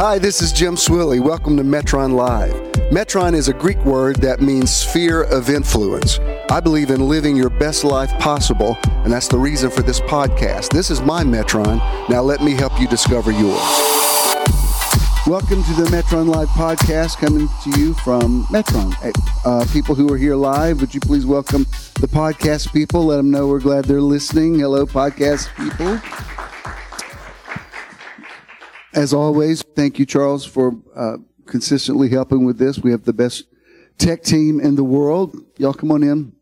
Hi, this is Jim Swilley. Welcome to Metron Live. Metron is a Greek word that means sphere of influence. I believe in living your best life possible, and that's the reason for this podcast. This is my Metron. Now let me help you discover yours. Welcome to the Metron Live podcast, coming to you from Metron. Uh, people who are here live, would you please welcome the podcast people? Let them know we're glad they're listening. Hello, podcast people. As always, thank you, Charles, for uh, consistently helping with this. We have the best tech team in the world. Y'all come on in.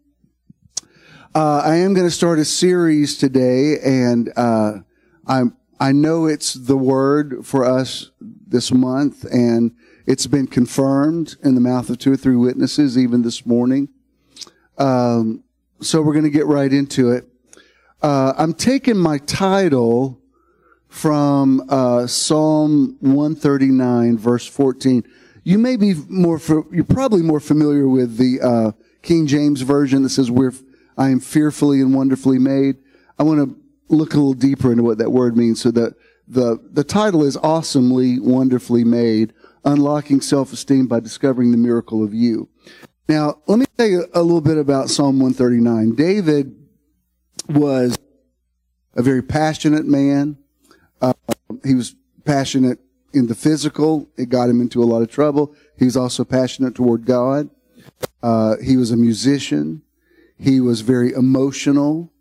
Uh, I am going to start a series today, and uh, I'm I know it's the word for us this month, and it's been confirmed in the mouth of two or three witnesses, even this morning. Um, so we're going to get right into it. Uh, I'm taking my title from uh, Psalm 139, verse 14. You may be more, you're probably more familiar with the uh, King James version that says, "We're, I am fearfully and wonderfully made." I want to look a little deeper into what that word means. So that the the title is "Awesomely, Wonderfully Made: Unlocking Self-Esteem by Discovering the Miracle of You." Now, let me tell you a little bit about Psalm 139. David was a very passionate man. Uh, he was passionate in the physical. It got him into a lot of trouble. He was also passionate toward God. Uh, he was a musician. He was very emotional.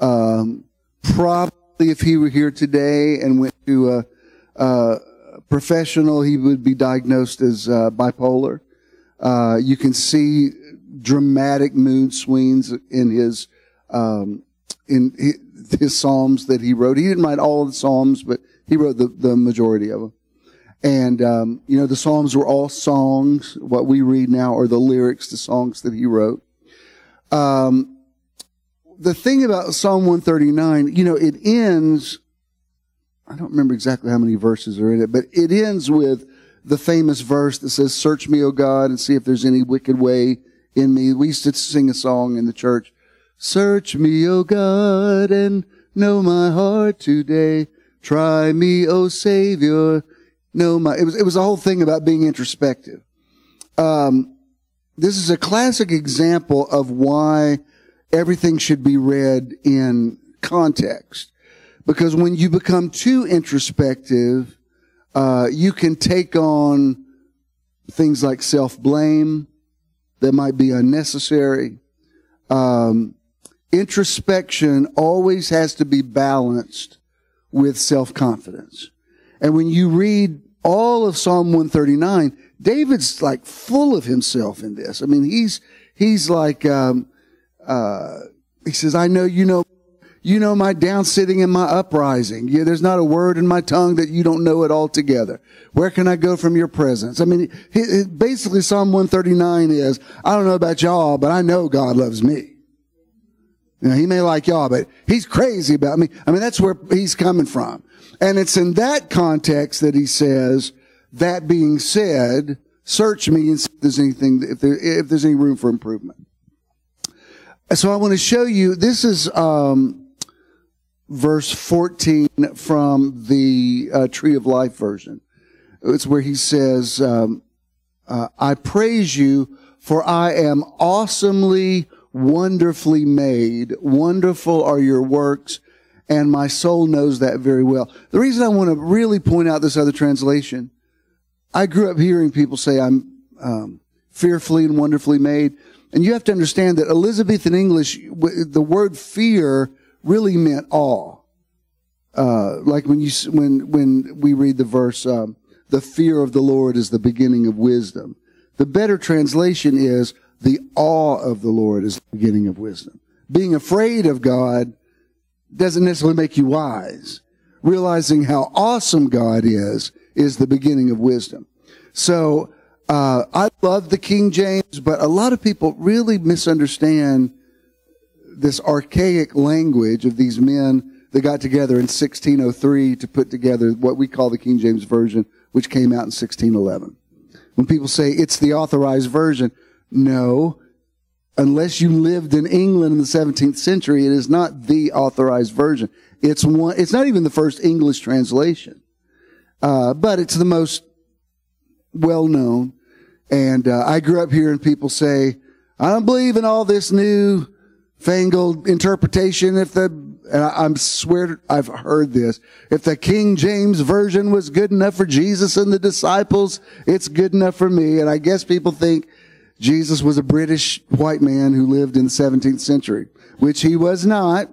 Um, probably if he were here today and went to a, a professional, he would be diagnosed as uh, bipolar. Uh, you can see dramatic mood swings in his um, in his, psalms that he wrote. He didn't write all of the psalms, but he wrote the, the majority of them. And um, you know, the psalms were all songs. What we read now are the lyrics to songs that he wrote. Um, the thing about Psalm 139, you know, it ends. I don't remember exactly how many verses are in it, but it ends with the famous verse that says, "Search me, O God, and see if there's any wicked way in me." We used to sing a song in the church. Search me, O God, and know my heart today. Try me, O Savior. Know my, it was, it was a whole thing about being introspective. Um, this is a classic example of why everything should be read in context. Because when you become too introspective, uh, you can take on things like self-blame that might be unnecessary. Um, introspection always has to be balanced with self-confidence. And when you read all of Psalm 139, David's like full of himself in this. I mean, he's, he's like, um, uh, he says, I know you know, you know my down sitting and my uprising. Yeah, there's not a word in my tongue that you don't know it altogether. Where can I go from your presence? I mean, he, he- basically Psalm 139 is, I don't know about y'all, but I know God loves me. You know, he may like y'all, but he's crazy about me. I mean, that's where he's coming from. And it's in that context that he says, that being said, search me and see if there's anything, if there, if there's any room for improvement. So I want to show you, this is, um, verse 14 from the uh, Tree of Life version. It's where he says, um, uh, I praise you for I am awesomely, wonderfully made. Wonderful are your works, and my soul knows that very well. The reason I want to really point out this other translation, I grew up hearing people say I'm um, fearfully and wonderfully made, and you have to understand that Elizabethan English, the word fear really meant awe uh, like when you when when we read the verse, um, the fear of the Lord is the beginning of wisdom. The better translation is the awe of the Lord is the beginning of wisdom. Being afraid of God doesn't necessarily make you wise. Realizing how awesome God is is the beginning of wisdom. So uh, I love the King James, but a lot of people really misunderstand this archaic language of these men that got together in 1603 to put together what we call the King James Version, which came out in 1611. When people say it's the authorized version, no, unless you lived in England in the 17th century, it is not the authorized version. It's one, it's not even the first English translation. uh, but it's the most well known. And uh, I grew up hearing people say, "I don't believe in all this new fangled interpretation. If the and I, I'm swear I've heard this. If the King James version was good enough for Jesus and the disciples, it's good enough for me. And I guess people think Jesus was a British white man who lived in the 17th century, which he was not.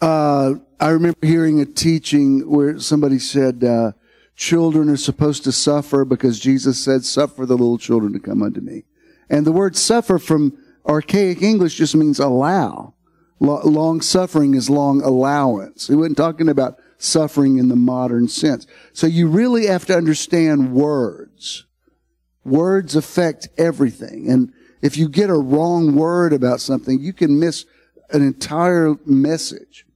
Uh, I remember hearing a teaching where somebody said, uh, children are supposed to suffer because Jesus said, suffer the little children to come unto me. And the word suffer from archaic English just means allow. Long suffering is long allowance. He wasn't talking about suffering in the modern sense. So you really have to understand words. Words affect everything. And if you get a wrong word about something, you can miss an entire message.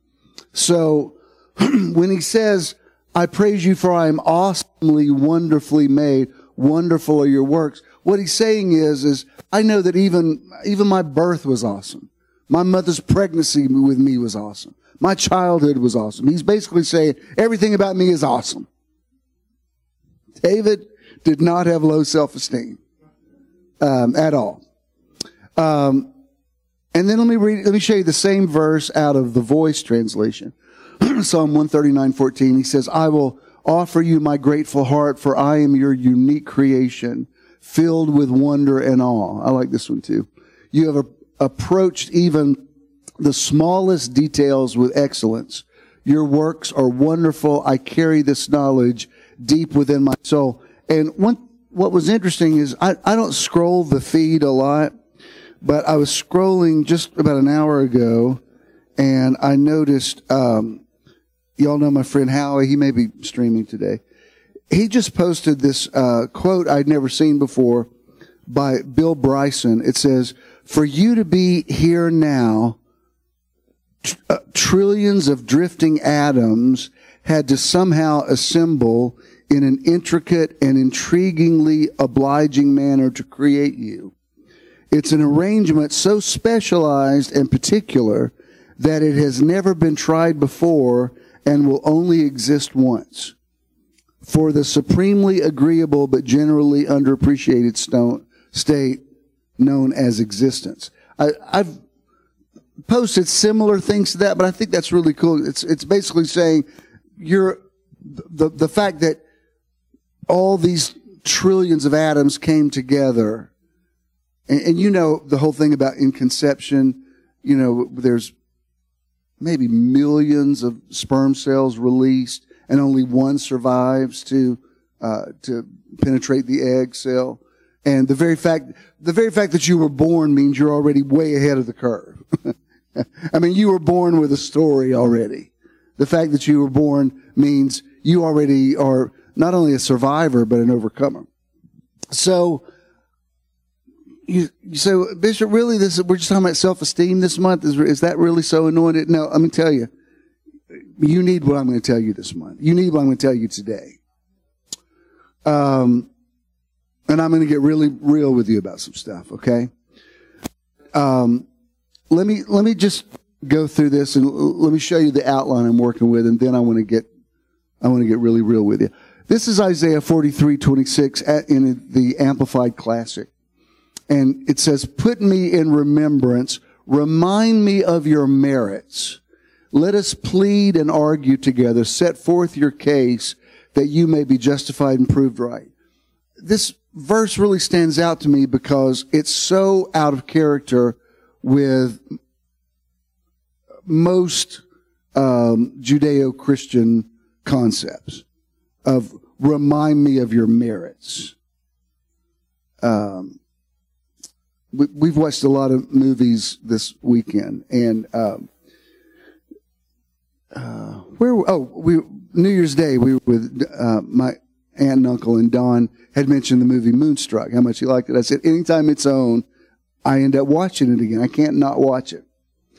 So when he says, I praise you for I am awesomely, wonderfully made, wonderful are your works, what he's saying is, is I know that even, even my birth was awesome. My mother's pregnancy with me was awesome. My childhood was awesome. He's basically saying everything about me is awesome. David did not have low self-esteem um, at all. Um, and then let me read. Let me show you the same verse out of the Voice translation, Psalm one thirty nine fourteen. He says, "I will offer you my grateful heart, for I am your unique creation, filled with wonder and awe." I like this one too. You have a, approached even the smallest details with excellence. Your works are wonderful. I carry this knowledge deep within my soul. And one, what was interesting is I, I don't scroll the feed a lot, but I was scrolling just about an hour ago and I noticed, um, y'all know my friend Howie. He may be streaming today. He just posted this, uh, quote I'd never seen before by Bill Bryson. It says, for you to be here now, tr- uh, trillions of drifting atoms had to somehow assemble in an intricate and intriguingly obliging manner to create you. It's an arrangement so specialized and particular that it has never been tried before and will only exist once. For the supremely agreeable but generally underappreciated stone, state known as existence. I, I've posted similar things to that, but I think that's really cool. It's, it's basically saying you're, the, the fact that all these trillions of atoms came together. And, and, you know the whole thing about in conception, you know, there's maybe millions of sperm cells released and only one survives to, uh, to penetrate the egg cell. And the very fact, the very fact that you were born means you're already way ahead of the curve. I mean, you were born with a story already. The fact that you were born means you already are not only a survivor, but an overcomer. So, you, say, Bishop, really, this we're just talking about self-esteem this month. Is, is that really so anointed? No, let me tell you. You need what I'm going to tell you this month. You need what I'm going to tell you today. Um, and I'm going to get really real with you about some stuff, okay? Um, let me let me just go through this and let me show you the outline I'm working with, and then I want to get I want to get really real with you. This is Isaiah 43, 26 in the Amplified Classic. And it says, put me in remembrance. Remind me of your merits. Let us plead and argue together. Set forth your case that you may be justified and proved right. This verse really stands out to me because it's so out of character with most um, Judeo-Christian concepts of remind me of your merits. Um, we, have watched a lot of movies this weekend, and um, uh, where? Oh, we New Year's Day we were with uh, my aunt and uncle, and Don had mentioned the movie Moonstruck, how much he liked it. I said, anytime it's on, I end up watching it again. I can't not watch it.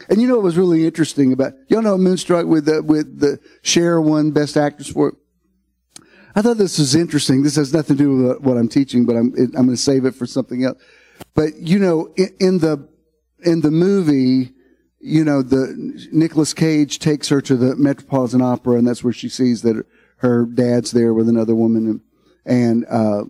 And you know what was really interesting about y'all know Moonstruck with the with the Cher won Best Actress for it. I thought this was interesting. This has nothing to do with what I'm teaching, but I'm I'm going to save it for something else. But you know, in, in the in the movie, you know, the Nicolas Cage takes her to the Metropolitan Opera, and that's where she sees that her dad's there with another woman, and, and uh,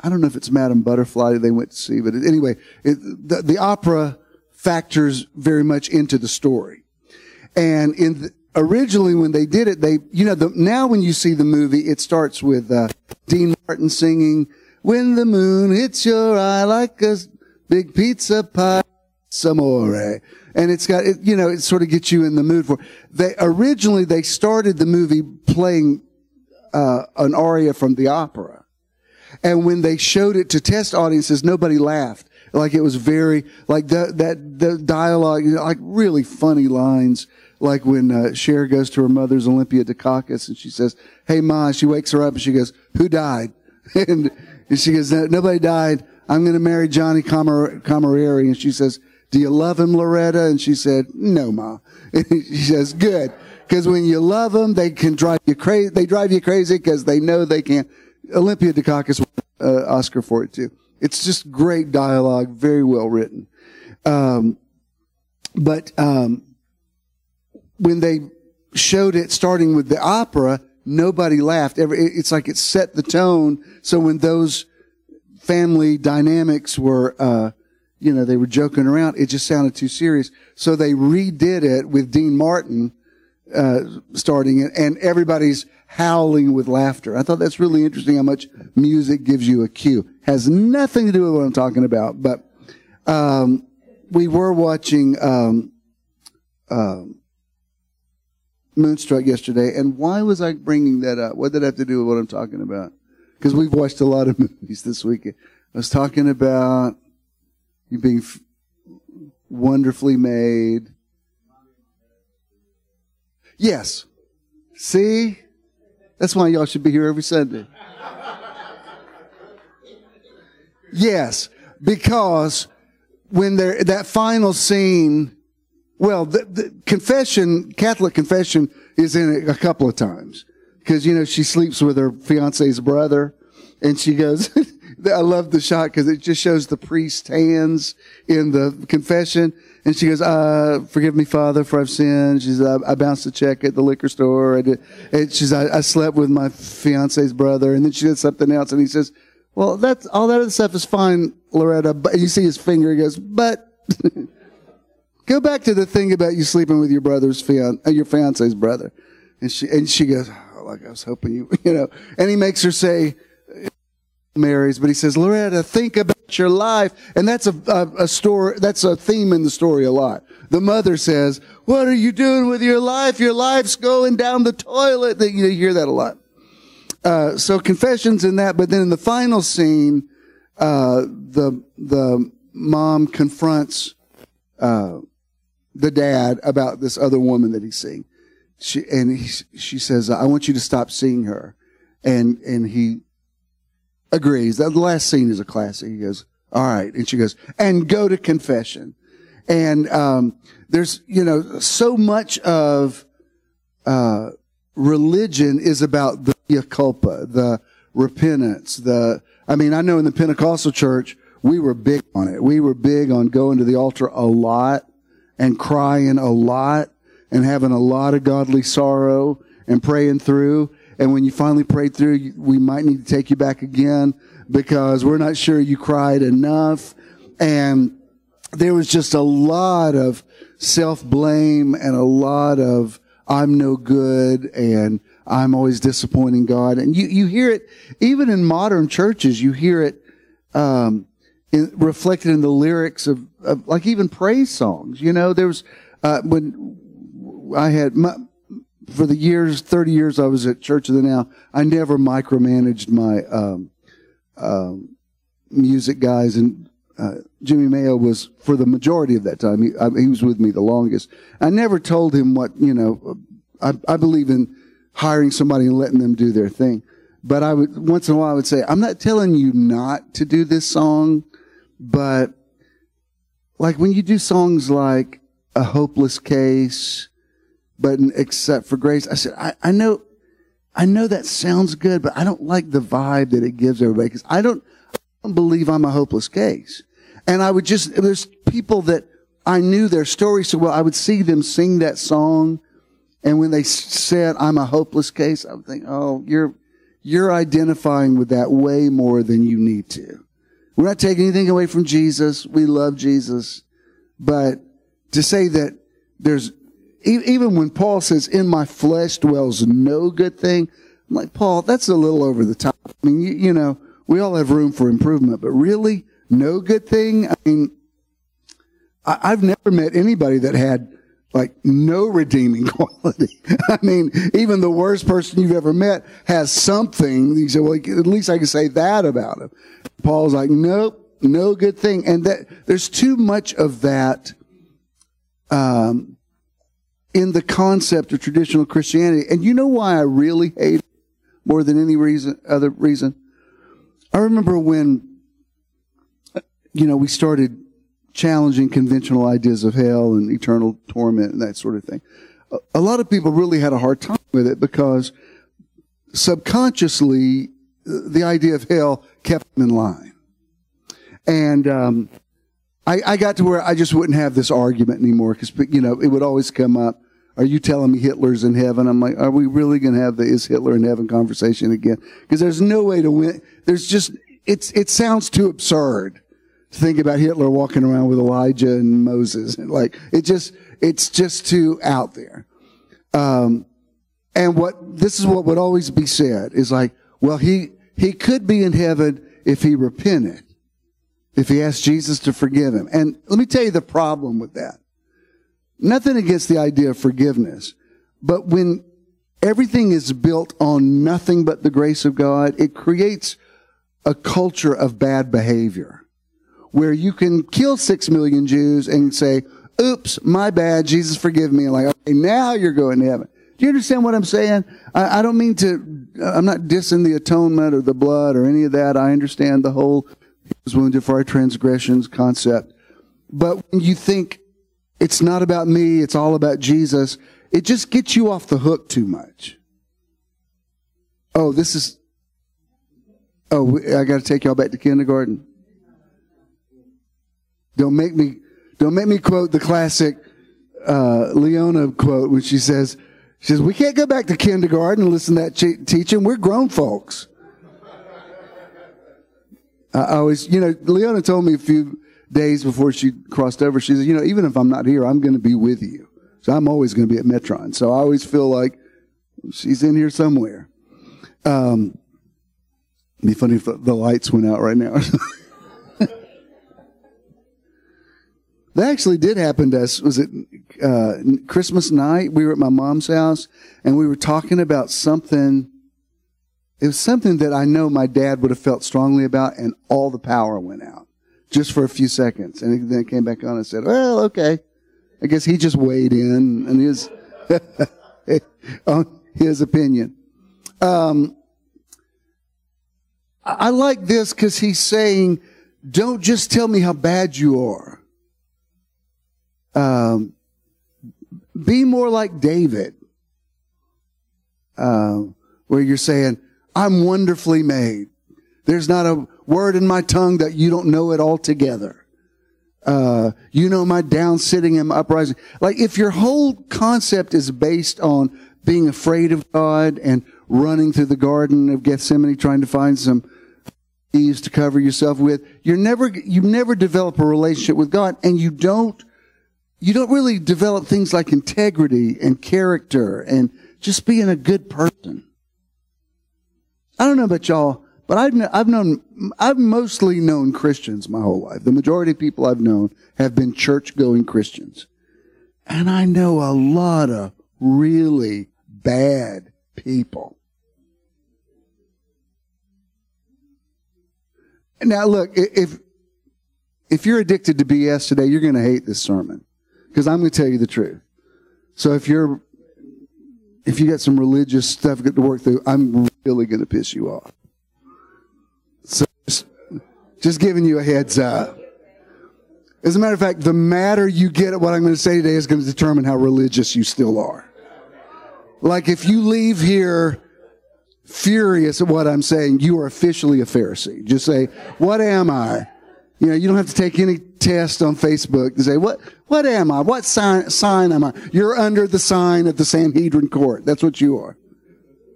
I don't know if it's Madame Butterfly they went to see, but anyway, it, the, the opera factors very much into the story. And in the, originally when they did it, they, you know, the, now when you see the movie, it starts with uh, Dean Martin singing, "When the moon hits your eye like a big pizza pie, some more." And it's got, it, you know, it sort of gets you in the mood for. They originally they started the movie playing uh, an aria from the opera, and when they showed it to test audiences, nobody laughed. Like it was very like the, that the dialogue, like really funny lines like when uh, Cher goes to her mother's Olympia Dukakis and she says, "Hey, ma," she wakes her up and she goes, "Who died?" and, she goes, "Nobody died. I'm going to marry Johnny Camar- Cammareri." And she says, "Do you love him, Loretta?" And she said, "No, ma." And she says, "Good." Because when you love them, they can drive you crazy. They drive you crazy because they know they can't." Olympia Dukakis uh, Oscar for it too. It's just great dialogue, very well written. Um, but um, when they showed it starting with the opera, nobody laughed. It's like it set the tone. So when those family dynamics were, uh, you know, they were joking around, it just sounded too serious. So they redid it with Dean Martin uh, starting it, and everybody's howling with laughter. I thought that's really interesting how much music gives you a cue. Has nothing to do with what I'm talking about, but um, we were watching um, um, Moonstruck yesterday, and why was I bringing that up? What did that have to do with what I'm talking about? Because we've watched a lot of movies this weekend. I was talking about you being f- wonderfully made. Yes. See? That's why y'all should be here every Sunday. Yes, because when there that final scene well, the, the, confession, Catholic confession is in it a couple of times. Cause, you know, she sleeps with her fiance's brother and she goes, I love the shot because it just shows the priest's hands in the confession. And she goes, uh, forgive me, Father, for I've sinned. She's, uh, I bounced a check at the liquor store. I and she's, I, I slept with my fiance's brother. And then she did something else. And he says, well, that's, all that other stuff is fine, Loretta. But you see his finger. He goes, but Go back to the thing about you sleeping with your brother's fian, uh, your fiance's brother. And she, and she goes, oh, like I was hoping you, you know, and he makes her say, marries, but he says, Loretta, think about your life. And that's a, a, a, story, that's a theme in the story a lot. The mother says, what are you doing with your life? Your life's going down the toilet. You hear that a lot. Uh, so confessions in that, but then in the final scene, uh, the, the mom confronts, uh, the dad about this other woman that he's seeing. She, and he, she says, I want you to stop seeing her. And, and he agrees. The last scene is a classic. He goes, all right. And she goes, and go to confession. And, um, there's, you know, so much of, uh, religion is about the mea culpa, the repentance, the, I mean, I know in the Pentecostal church, we were big on it. We were big on going to the altar a lot and crying a lot and having a lot of godly sorrow and praying through. And when you finally pray through, we might need to take you back again because we're not sure you cried enough. And there was just a lot of self blame and a lot of I'm no good and I'm always disappointing God. And you, you hear it even in modern churches, you hear it, um, in, reflected in the lyrics of, of, like even praise songs. You know, there was uh, when I had my, for the years, thirty years I was at Church of the Now. I never micromanaged my um, uh, music guys, and uh, Jimmy Mayo was for the majority of that time. He, I, he, was with me the longest. I never told him what you know. I, I believe in hiring somebody and letting them do their thing. But I would once in a while I would say, I'm not telling you not to do this song but like when you do songs like A Hopeless Case, but except for grace, I said, I, I know, I know that sounds good, but I don't like the vibe that it gives everybody because I don't, I don't believe I'm a hopeless case. And I would just, there's people that I knew their story so well, I would see them sing that song And when they said, I'm a hopeless case, I would think, oh, you're, you're identifying with that way more than you need to. We're not taking anything away from Jesus. We love Jesus. But to say that there's, even when Paul says, in my flesh dwells no good thing, I'm like, Paul, that's a little over the top. I mean, you, you know, we all have room for improvement, but really, no good thing? I mean, I, I've never met anybody that had like no redeeming quality. I mean, even the worst person you've ever met has something. You say, well, at least I can say that about him. Paul's like, nope, no good thing. And that there's too much of that, um, in the concept of traditional Christianity. And you know why I really hate it more than any reason, other reason? I remember when, you know, we started challenging conventional ideas of hell and eternal torment and that sort of thing. A lot of people really had a hard time with it because subconsciously the idea of hell kept them in line. And um, I, I, got to where I just wouldn't have this argument anymore because you know it would always come up. Are you telling me Hitler's in heaven? I'm like, are we really going to have the is Hitler in heaven conversation again? Because there's no way to win. There's just it's it sounds too absurd think about Hitler walking around with Elijah and Moses. Like it just, it's just too out there. Um, and what this is what would always be said is like, well, he he could be in heaven if he repented, if he asked Jesus to forgive him. And let me tell you the problem with that. Nothing against the idea of forgiveness, but when everything is built on nothing but the grace of God, it creates a culture of bad behavior where you can kill six million Jews and say, oops, my bad, Jesus forgive me. Like, okay, now you're going to heaven. Do you understand what I'm saying? I, I don't mean to, I'm not dissing the atonement or the blood or any of that. I understand the whole, he was wounded for our transgressions concept. But when you think it's not about me, it's all about Jesus, it just gets you off the hook too much. Oh, this is, oh, I got to take y'all back to kindergarten. Don't make me, don't make me quote the classic, uh, Leona quote when she says, she says, we can't go back to kindergarten and listen to that che- teaching. We're grown folks. I always, you know, Leona told me a few days before she crossed over, she said, you know, even if I'm not here, I'm going to be with you. So I'm always going to be at Metron. So I always feel like she's in here somewhere. Um, be funny if the lights went out right now. That actually did happen to us. Was it uh, Christmas night? We were at my mom's house and we were talking about something. It was something that I know my dad would have felt strongly about, and all the power went out just for a few seconds, and then it came back on and said, "Well, okay." I guess he just weighed in and his on his opinion. Um, I like this because he's saying, "Don't just tell me how bad you are." Um, be more like David, uh, where you're saying, I'm wonderfully made. There's not a word in my tongue that you don't know it altogether. Uh, you know my down sitting and my uprising. Like if your whole concept is based on being afraid of God and running through the garden of Gethsemane trying to find some ease to cover yourself with, you're never, you never develop a relationship with God and you don't you don't really develop things like integrity and character and just being a good person. I don't know about y'all, but I've, I've known, I've mostly known Christians my whole life. The majority of people I've known have been church going Christians. And I know a lot of really bad people. Now look, if, if you're addicted to BS today, you're going to hate this sermon because I'm going to tell you the truth. So if you're, if you got some religious stuff to work through, I'm really going to piss you off. So just, just giving you a heads up. As a matter of fact, the matter you get at what I'm going to say today is going to determine how religious you still are. Like if you leave here furious at what I'm saying, you are officially a Pharisee. Just say, what am I? You know, you don't have to take any test on Facebook to say, what, what am I? What sign, sign am I? You're under the sign of the Sanhedrin court. That's what you are.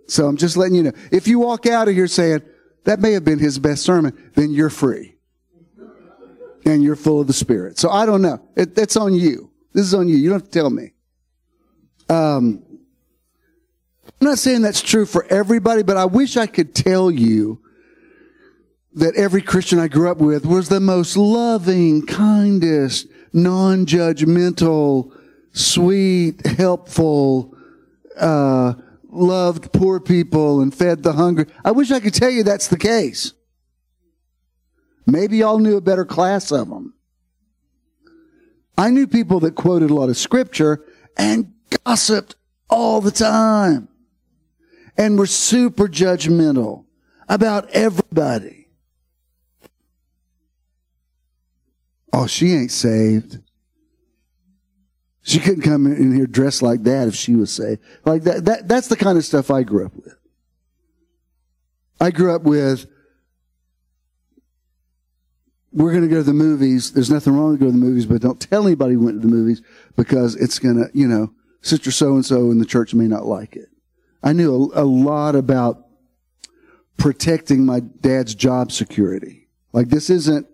So I'm just letting you know. If you walk out of here saying, that may have been his best sermon, then you're free. And you're full of the Spirit. So I don't know. It, it's on you. This is on you. You don't have to tell me. Um, I'm not saying that's true for everybody, but I wish I could tell you that every Christian I grew up with was the most loving, kindest, non-judgmental, sweet, helpful, uh, loved poor people and fed the hungry. I wish I could tell you that's the case. Maybe y'all knew a better class of them. I knew people that quoted a lot of scripture and gossiped all the time and were super judgmental about everybody. Oh, she ain't saved. She couldn't come in here dressed like that if she was saved. Like that, that that's the kind of stuff I grew up with. I grew up with we're going to go to the movies. There's nothing wrong with going to the movies, but don't tell anybody we went to the movies because it's going to, you know, sister so and so in the church may not like it. I knew a, a lot about protecting my dad's job security. Like this isn't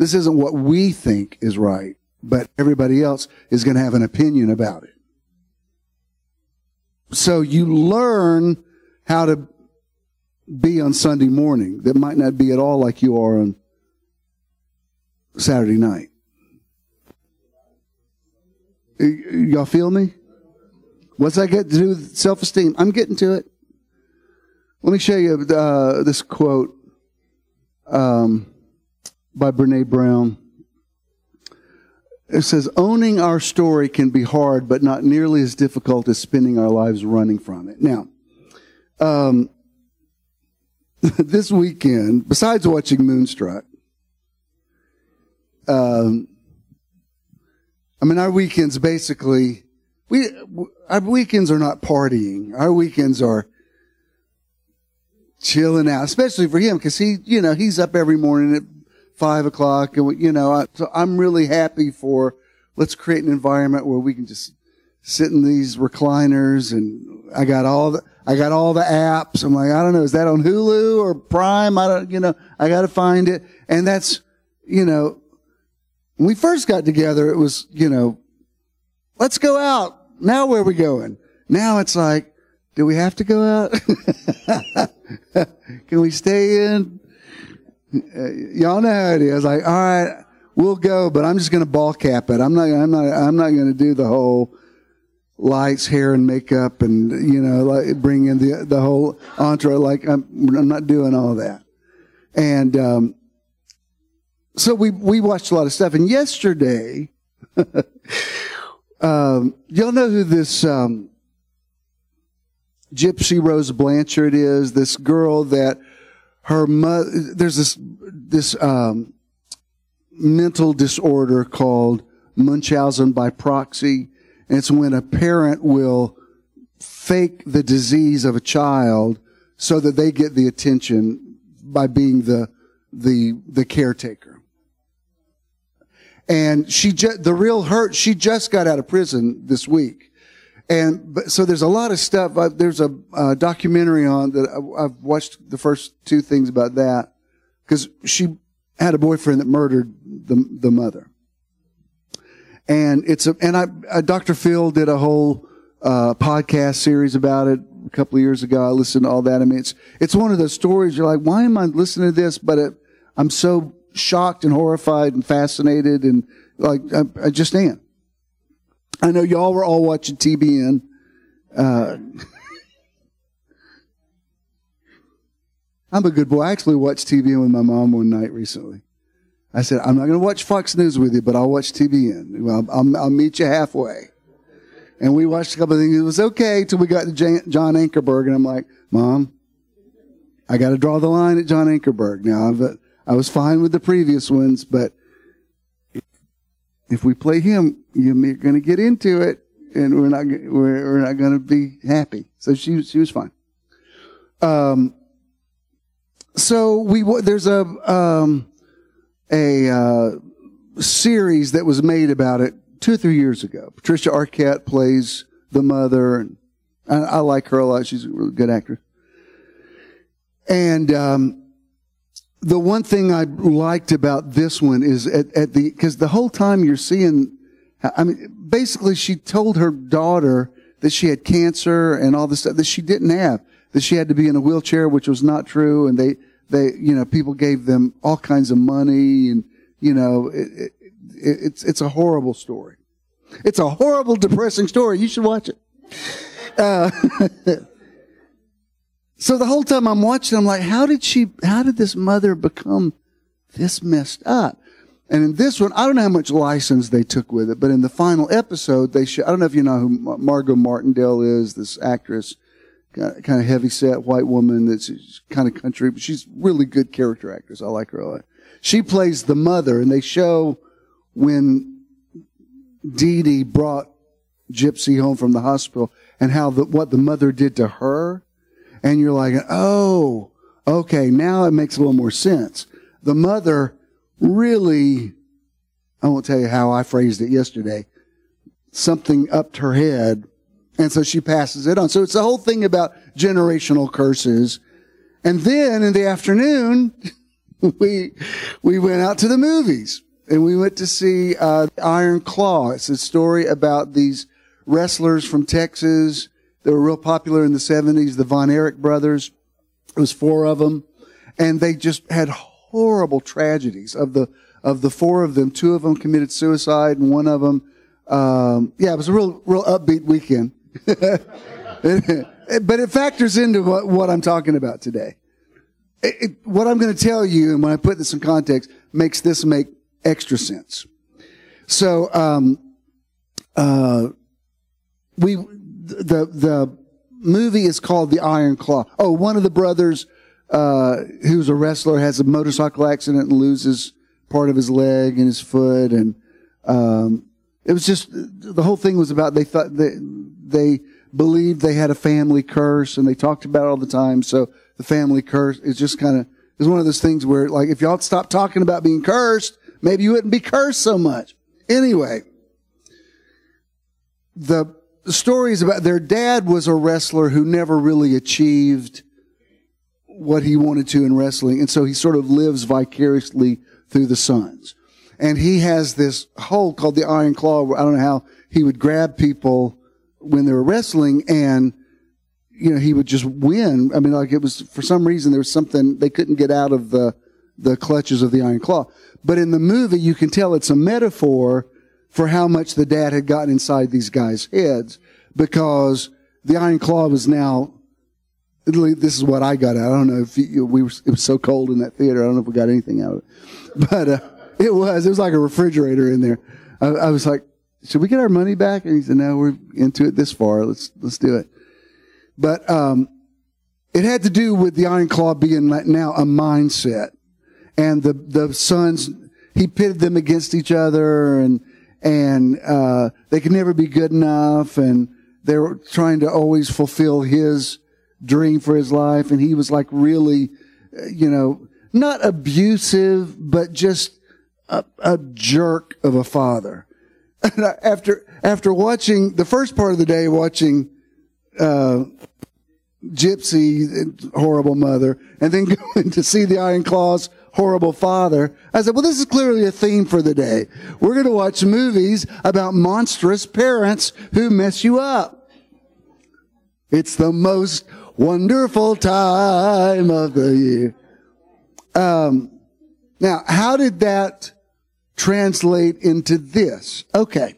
this isn't what we think is right, but everybody else is going to have an opinion about it. So you learn how to be on Sunday morning that might not be at all like you are on Saturday night. Y'all feel me? What's that got to do with self esteem? I'm getting to it. Let me show you uh, this quote. Um, by Brene Brown. It says, owning our story can be hard, but not nearly as difficult as spending our lives running from it. Now, um, this weekend, besides watching Moonstruck, um, I mean, our weekends basically, we, our weekends are not partying. Our weekends are chilling out, especially for him, because he, you know, he's up every morning at five o'clock, and we, you know, I, so I'm really happy for let's create an environment where we can just sit in these recliners, and I got all the I got all the apps. I'm like, I don't know, is that on Hulu or Prime? I don't, you know, I got to find it, and that's, you know, when we first got together, it was, you know, let's go out. Now where are we going? Now it's like, do we have to go out? Can we stay in? Uh, y'all know how it is. Like, all right, we'll go, but I'm just going to ball cap it. I'm not, I'm not, I'm not going to do the whole lights, hair, and makeup, and you know, like bring in the the whole entree. Like, I'm, I'm not doing all that. And um, so we we watched a lot of stuff. And yesterday, um, y'all know who this um, Gypsy Rose Blanchard is? This girl that her mother, there's this, this, um, mental disorder called Munchausen by proxy. And it's when a parent will fake the disease of a child so that they get the attention by being the, the, the caretaker. And she, ju- the real hurt, she just got out of prison this week. And but, so there's a lot of stuff. I, there's a, a, documentary on that I, I've watched the first two things about that because she had a boyfriend that murdered the the mother. And it's a and I, I Dr. Phil did a whole uh, podcast series about it a couple of years ago. I listened to all that. I mean, it's it's one of those stories. You're like, why am I listening to this? But it, I'm so shocked and horrified and fascinated and like I, I just am. I know y'all were all watching TBN. Uh, I'm a good boy. I actually watched TBN with my mom one night recently. I said, I'm not going to watch Fox News with you, but I'll watch TBN. Well, I'll, I'll, meet you halfway. And we watched a couple of things. It was okay till we got to John Ankerberg. And I'm like, Mom, I got to draw the line at John Ankerberg. Now, I've, I was fine with the previous ones, but if we play him, you're going to get into it, and we're not we're, we're not going to be happy. So she she was fine. Um. So we there's a um a uh, series that was made about it two or three years ago. Patricia Arquette plays the mother, and I, I like her a lot. She's a really good actress. And um, the one thing I liked about this one is at, at the because the whole time you're seeing, I mean, basically she told her daughter that she had cancer and all this stuff that she didn't have, that she had to be in a wheelchair, which was not true, and they they you know people gave them all kinds of money and you know it, it, it's it's a horrible story. It's a horrible, depressing story. You should watch it. Uh, so the whole time I'm watching, I'm like, how did she? How did this mother become this messed up? And in this one, I don't know how much license they took with it, but in the final episode, they show, I don't know if you know who Margot Martindale is, this actress, kind of heavy set white woman that's kind of country, but she's really good character actress. I like her a lot. She plays the mother, and they show when Dee Dee brought Gypsy home from the hospital and how the, what the mother did to her. And you're like, oh, okay, now it makes a little more sense. The mother really, I won't tell you how I phrased it yesterday, something upped her head. And so she passes it on. So it's the whole thing about generational curses. And then in the afternoon, we, we went out to the movies and we went to see, uh, Iron Claw. It's a story about these wrestlers from Texas. They were real popular in the 70s, the Von Erich brothers. It was four of them. And they just had horrible tragedies. Of the, of the four of them, two of them committed suicide and one of them, um, yeah, it was a real, real upbeat weekend. but it factors into what, what I'm talking about today. It, it, what I'm going to tell you, and when I put this in context, makes this make extra sense. So, um, uh, we the the movie is called The Iron Claw. Oh, one of the brothers uh, who's a wrestler has a motorcycle accident and loses part of his leg and his foot, and um, it was just the whole thing was about they thought they they believed they had a family curse, and they talked about it all the time. So the family curse is just kind of is one of those things where like if y'all stop talking about being cursed, maybe you wouldn't be cursed so much. Anyway, the is about their dad was a wrestler who never really achieved what he wanted to in wrestling. And so he sort of lives vicariously through the sons. And he has this hold called the Iron Claw where I don't know how he would grab people when they were wrestling and, you know, he would just win. I mean, like it was, for some reason, there was something they couldn't get out of the, the clutches of the Iron Claw. But in the movie, you can tell it's a metaphor for how much the dad had gotten inside these guys' heads because the Iron Claw was now. This is what I got out. I don't know if you, we were. It was so cold in that theater. I don't know if we got anything out of it, but uh, it was. It was like a refrigerator in there. I, I was like, "Should we get our money back?" And he said, "No, we're into it this far. Let's let's do it." But um, it had to do with the Iron Claw being now a mindset, and the the sons. He pitted them against each other, and and uh, they could never be good enough, and they were trying to always fulfill his dream for his life, and he was like really, uh, you know, not abusive, but just a, a jerk of a father. after after watching the first part of the day, watching uh, Gypsy, horrible mother, and then going to see the Iron Claws horrible father. I said, well, this is clearly a theme for the day. We're going to watch movies about monstrous parents who mess you up. It's the most wonderful time of the year. Um, now, how did that translate into this? Okay.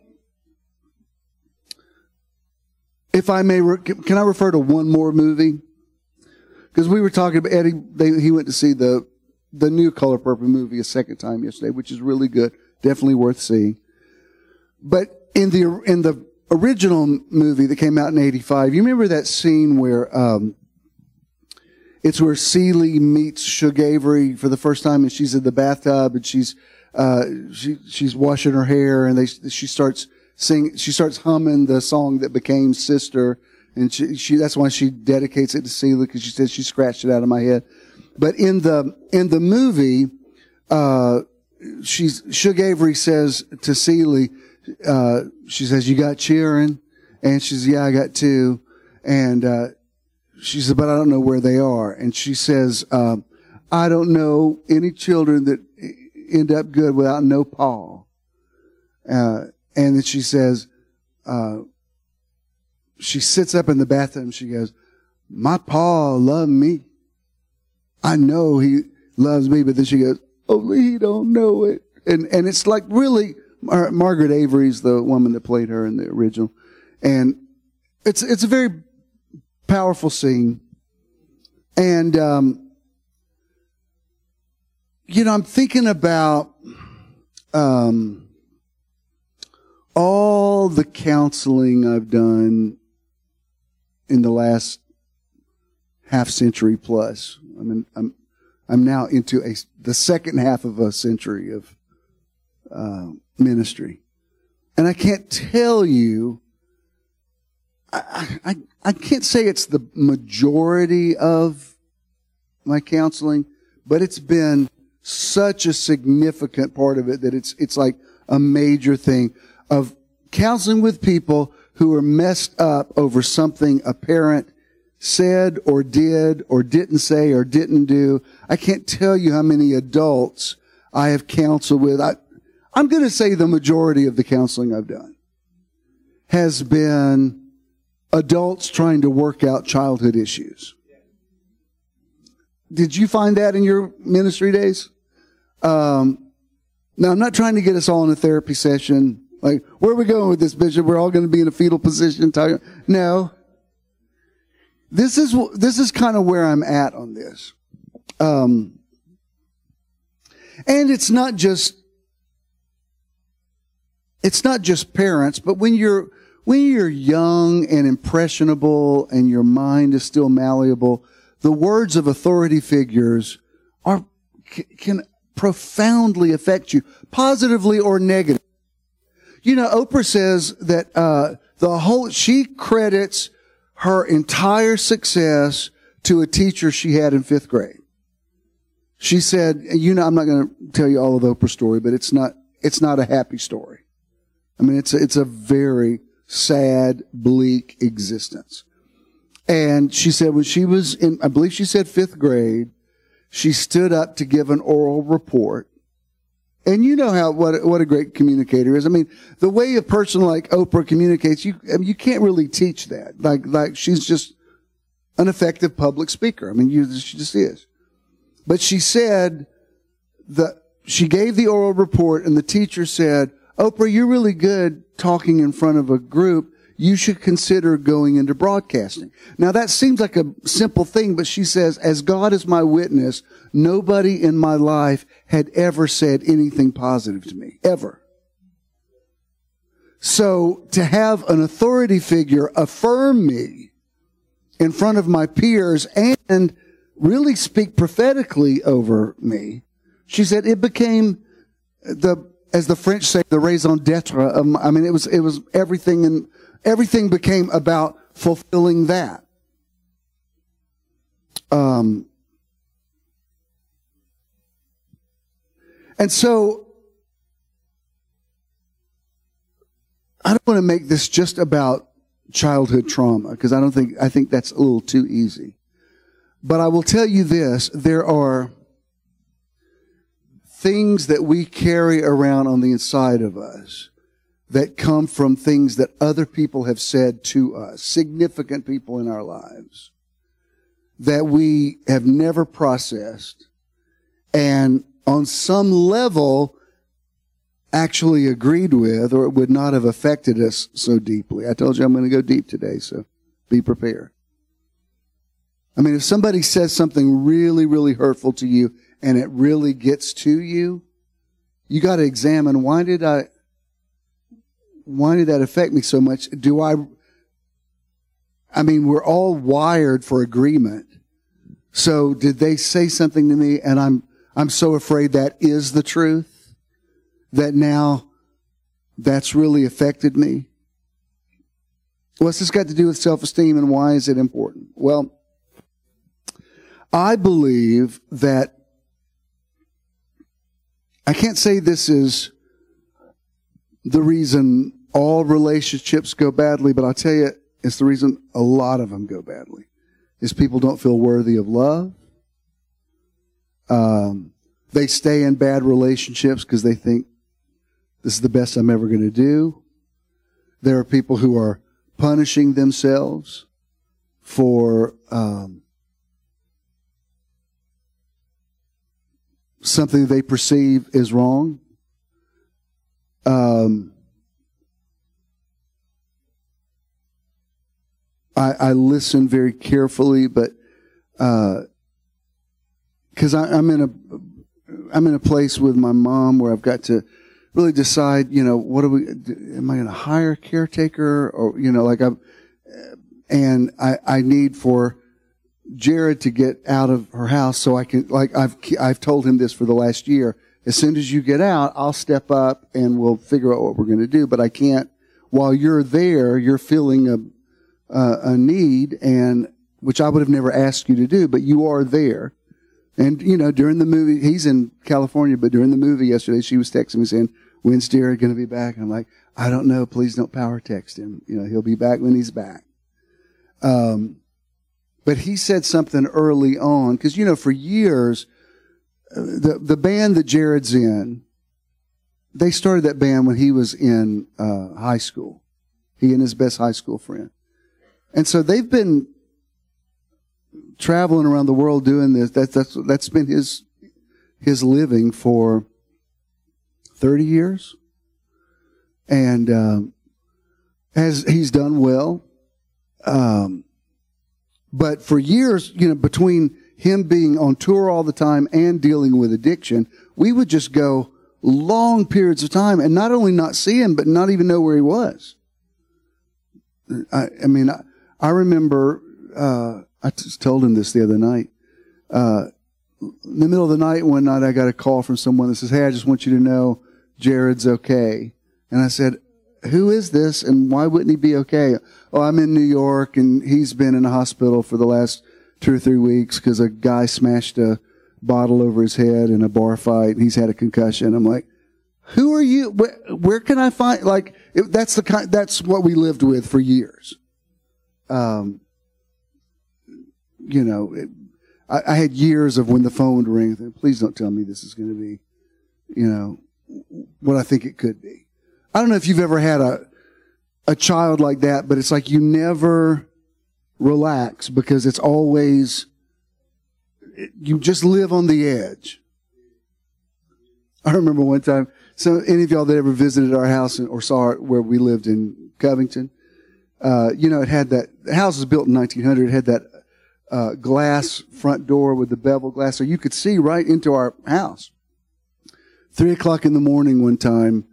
If I may, can I refer to one more movie? Because we were talking about Eddie, they, he went to see the the new Color Purple movie a second time yesterday, which is really good. Definitely worth seeing. But in the, in the original movie that came out in 85, you remember that scene where, um, it's where Celie meets Shug Avery for the first time and she's in the bathtub and she's, uh, she, she's washing her hair and they, she starts sing, she starts humming the song that became Sister. And she, she that's why she dedicates it to Celie because she says she scratched it out of my head. But in the in the movie, uh, she's, Avery says to Celie, uh, she says, you got cheering? And she says, yeah, I got two. And, uh, she says, but I don't know where they are. And she says, um, I don't know any children that end up good without no paw. Uh, and then she says, uh, she sits up in the bathroom. She goes, my paw loved me. I know he loves me, but then she goes, only he don't know it. And, and it's like really, Mar- Margaret Avery's the woman that played her in the original. And it's, it's a very powerful scene. And, um, you know, I'm thinking about, um, all the counseling I've done in the last half century plus. I mean, I'm, I'm now into a, the second half of a century of, uh, ministry. And I can't tell you, I, I, I can't say it's the majority of my counseling, but it's been such a significant part of it that it's, it's like a major thing of counseling with people who are messed up over something a parent said or did or didn't say or didn't do. I can't tell you how many adults I have counseled with. I, I'm going to say the majority of the counseling I've done has been adults trying to work out childhood issues. Did you find that in your ministry days? Um, now, I'm not trying to get us all in a therapy session. Like, where are we going with this, Bishop? We're all going to be in a fetal position. Talking. No. This is, this is kind of where I'm at on this. Um, and it's not just, it's not just parents, but when you're, when you're young and impressionable and your mind is still malleable, the words of authority figures are, can profoundly affect you, positively or negatively. You know, Oprah says that, uh, the whole, she credits her entire success to a teacher she had in fifth grade. She said, you know, I'm not going to tell you all of Oprah's story, but it's not, it's not a happy story. I mean, it's a, it's a very sad, bleak existence. And she said when she was in, I believe she said fifth grade, she stood up to give an oral report. And you know how, what, what a great communicator is. I mean, the way a person like Oprah communicates, you, I mean, you can't really teach that. Like, like she's just an effective public speaker. I mean, you, she just is. But she said that she gave the oral report and the teacher said, Oprah, you're really good talking in front of a group you should consider going into broadcasting. Now that seems like a simple thing, but she says, as God is my witness, nobody in my life had ever said anything positive to me. Ever. So to have an authority figure affirm me in front of my peers and really speak prophetically over me, she said it became the, as the French say, the raison d'etre. I mean, it was, it was everything and everything became about fulfilling that. Um, and so, I don't want to make this just about childhood trauma because I don't think, I think that's a little too easy. But I will tell you this, there are things that we carry around on the inside of us that come from things that other people have said to us, significant people in our lives, that we have never processed and on some level actually agreed with or it would not have affected us so deeply. I told you I'm going to go deep today, so be prepared. I mean, if somebody says something really, really hurtful to you and it really gets to you, you got to examine why did I, why did that affect me so much? Do I, I mean, we're all wired for agreement. So did they say something to me and I'm, I'm so afraid that is the truth that now that's really affected me? What's this got to do with self-esteem and why is it important? Well, I believe that I can't say this is the reason all relationships go badly, but I'll tell you, it's the reason a lot of them go badly. Is people don't feel worthy of love. Um, they stay in bad relationships because they think this is the best I'm ever going to do. There are people who are punishing themselves for um, something they perceive is wrong. Um, I, I, listen very carefully, but because I'm in a I'm in a place with my mom where I've got to really decide, you know, what are we? Am I going to hire a caretaker, or you know, like I'm, and I I need for Jared to get out of her house so I can like I've I've told him this for the last year. As soon as you get out, I'll step up and we'll figure out what we're going to do. But I can't while you're there. You're feeling a uh, a need and which I would have never asked you to do, but you are there. And you know, during the movie, he's in California, but during the movie yesterday, she was texting me saying, "When's Jared going to be back?" I'm like, "I don't know. Please don't power text him. You know, he'll be back when he's back." Um, but he said something early on because you know for years uh, the the band that Jared's in, they started that band when he was in uh, high school. He and his best high school friend, and so they've been traveling around the world doing this. That, that's that's been his his living for thirty years, and um, as he's done well. Um, but for years, you know, between him being on tour all the time and dealing with addiction, we would just go long periods of time and not only not see him, but not even know where he was. I, I mean, I, I remember, uh, I just told him this the other night. Uh, in the middle of the night, one night, I got a call from someone that says, Hey, I just want you to know Jared's okay. And I said, who is this and why wouldn't he be okay? Oh, I'm in New York and he's been in a hospital for the last two or three weeks because a guy smashed a bottle over his head in a bar fight and he's had a concussion. I'm like, who are you? Where, where can I find, like, that's the kind, that's what we lived with for years. Um, you know, it, I, I, had years of when the phone would ring. Please don't tell me this is going to be, you know, what I think it could be. I don't know if you've ever had a, a child like that, but it's like you never relax because it's always, you just live on the edge. I remember one time, so any of y'all that ever visited our house or saw it where we lived in Covington, uh, you know, it had that, the house was built in 1900. It had that uh, glass front door with the bevel glass, so you could see right into our house. Three o'clock in the morning one time,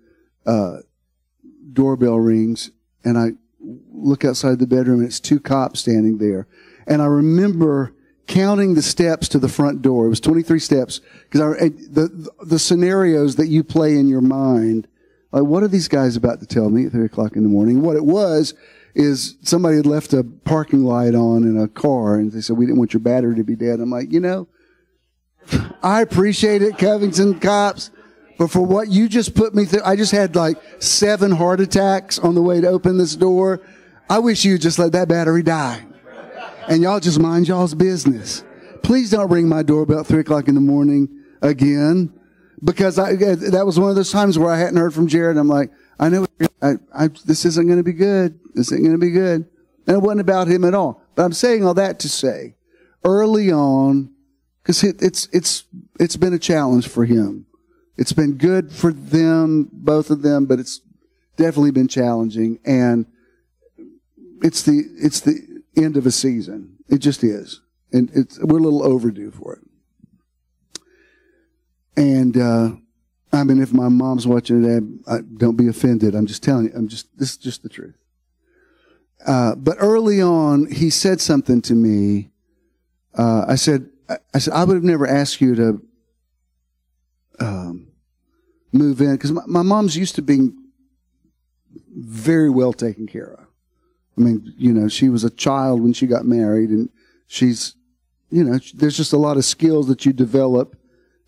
uh, doorbell rings and I look outside the bedroom and it's two cops standing there. And I remember counting the steps to the front door. It was 23 steps because the, the scenarios that you play in your mind, like what are these guys about to tell me at three o'clock in the morning? What it was is somebody had left a parking light on in a car and they said, we didn't want your battery to be dead. I'm like, you know, I appreciate it, Covington cops. But for what you just put me through, I just had like seven heart attacks on the way to open this door. I wish you just let that battery die. And y'all just mind y'all's business. Please don't ring my doorbell at three o'clock in the morning again. Because I, that was one of those times where I hadn't heard from Jared. I'm like, I know I, I, this isn't going to be good. This isn't going to be good. And it wasn't about him at all. But I'm saying all that to say, early on, because it, it's it's it's been a challenge for him. It's been good for them, both of them, but it's definitely been challenging. And it's the, it's the end of a season. It just is. And it's, we're a little overdue for it. And, uh, I mean, if my mom's watching I, I, don't be offended. I'm just telling you. I'm just, this is just the truth. Uh, but early on, he said something to me. Uh, I said, I said, I would have never asked you to, um, move in because my, my, mom's used to being very well taken care of. I mean, you know, she was a child when she got married, and she's, you know, there's just a lot of skills that you develop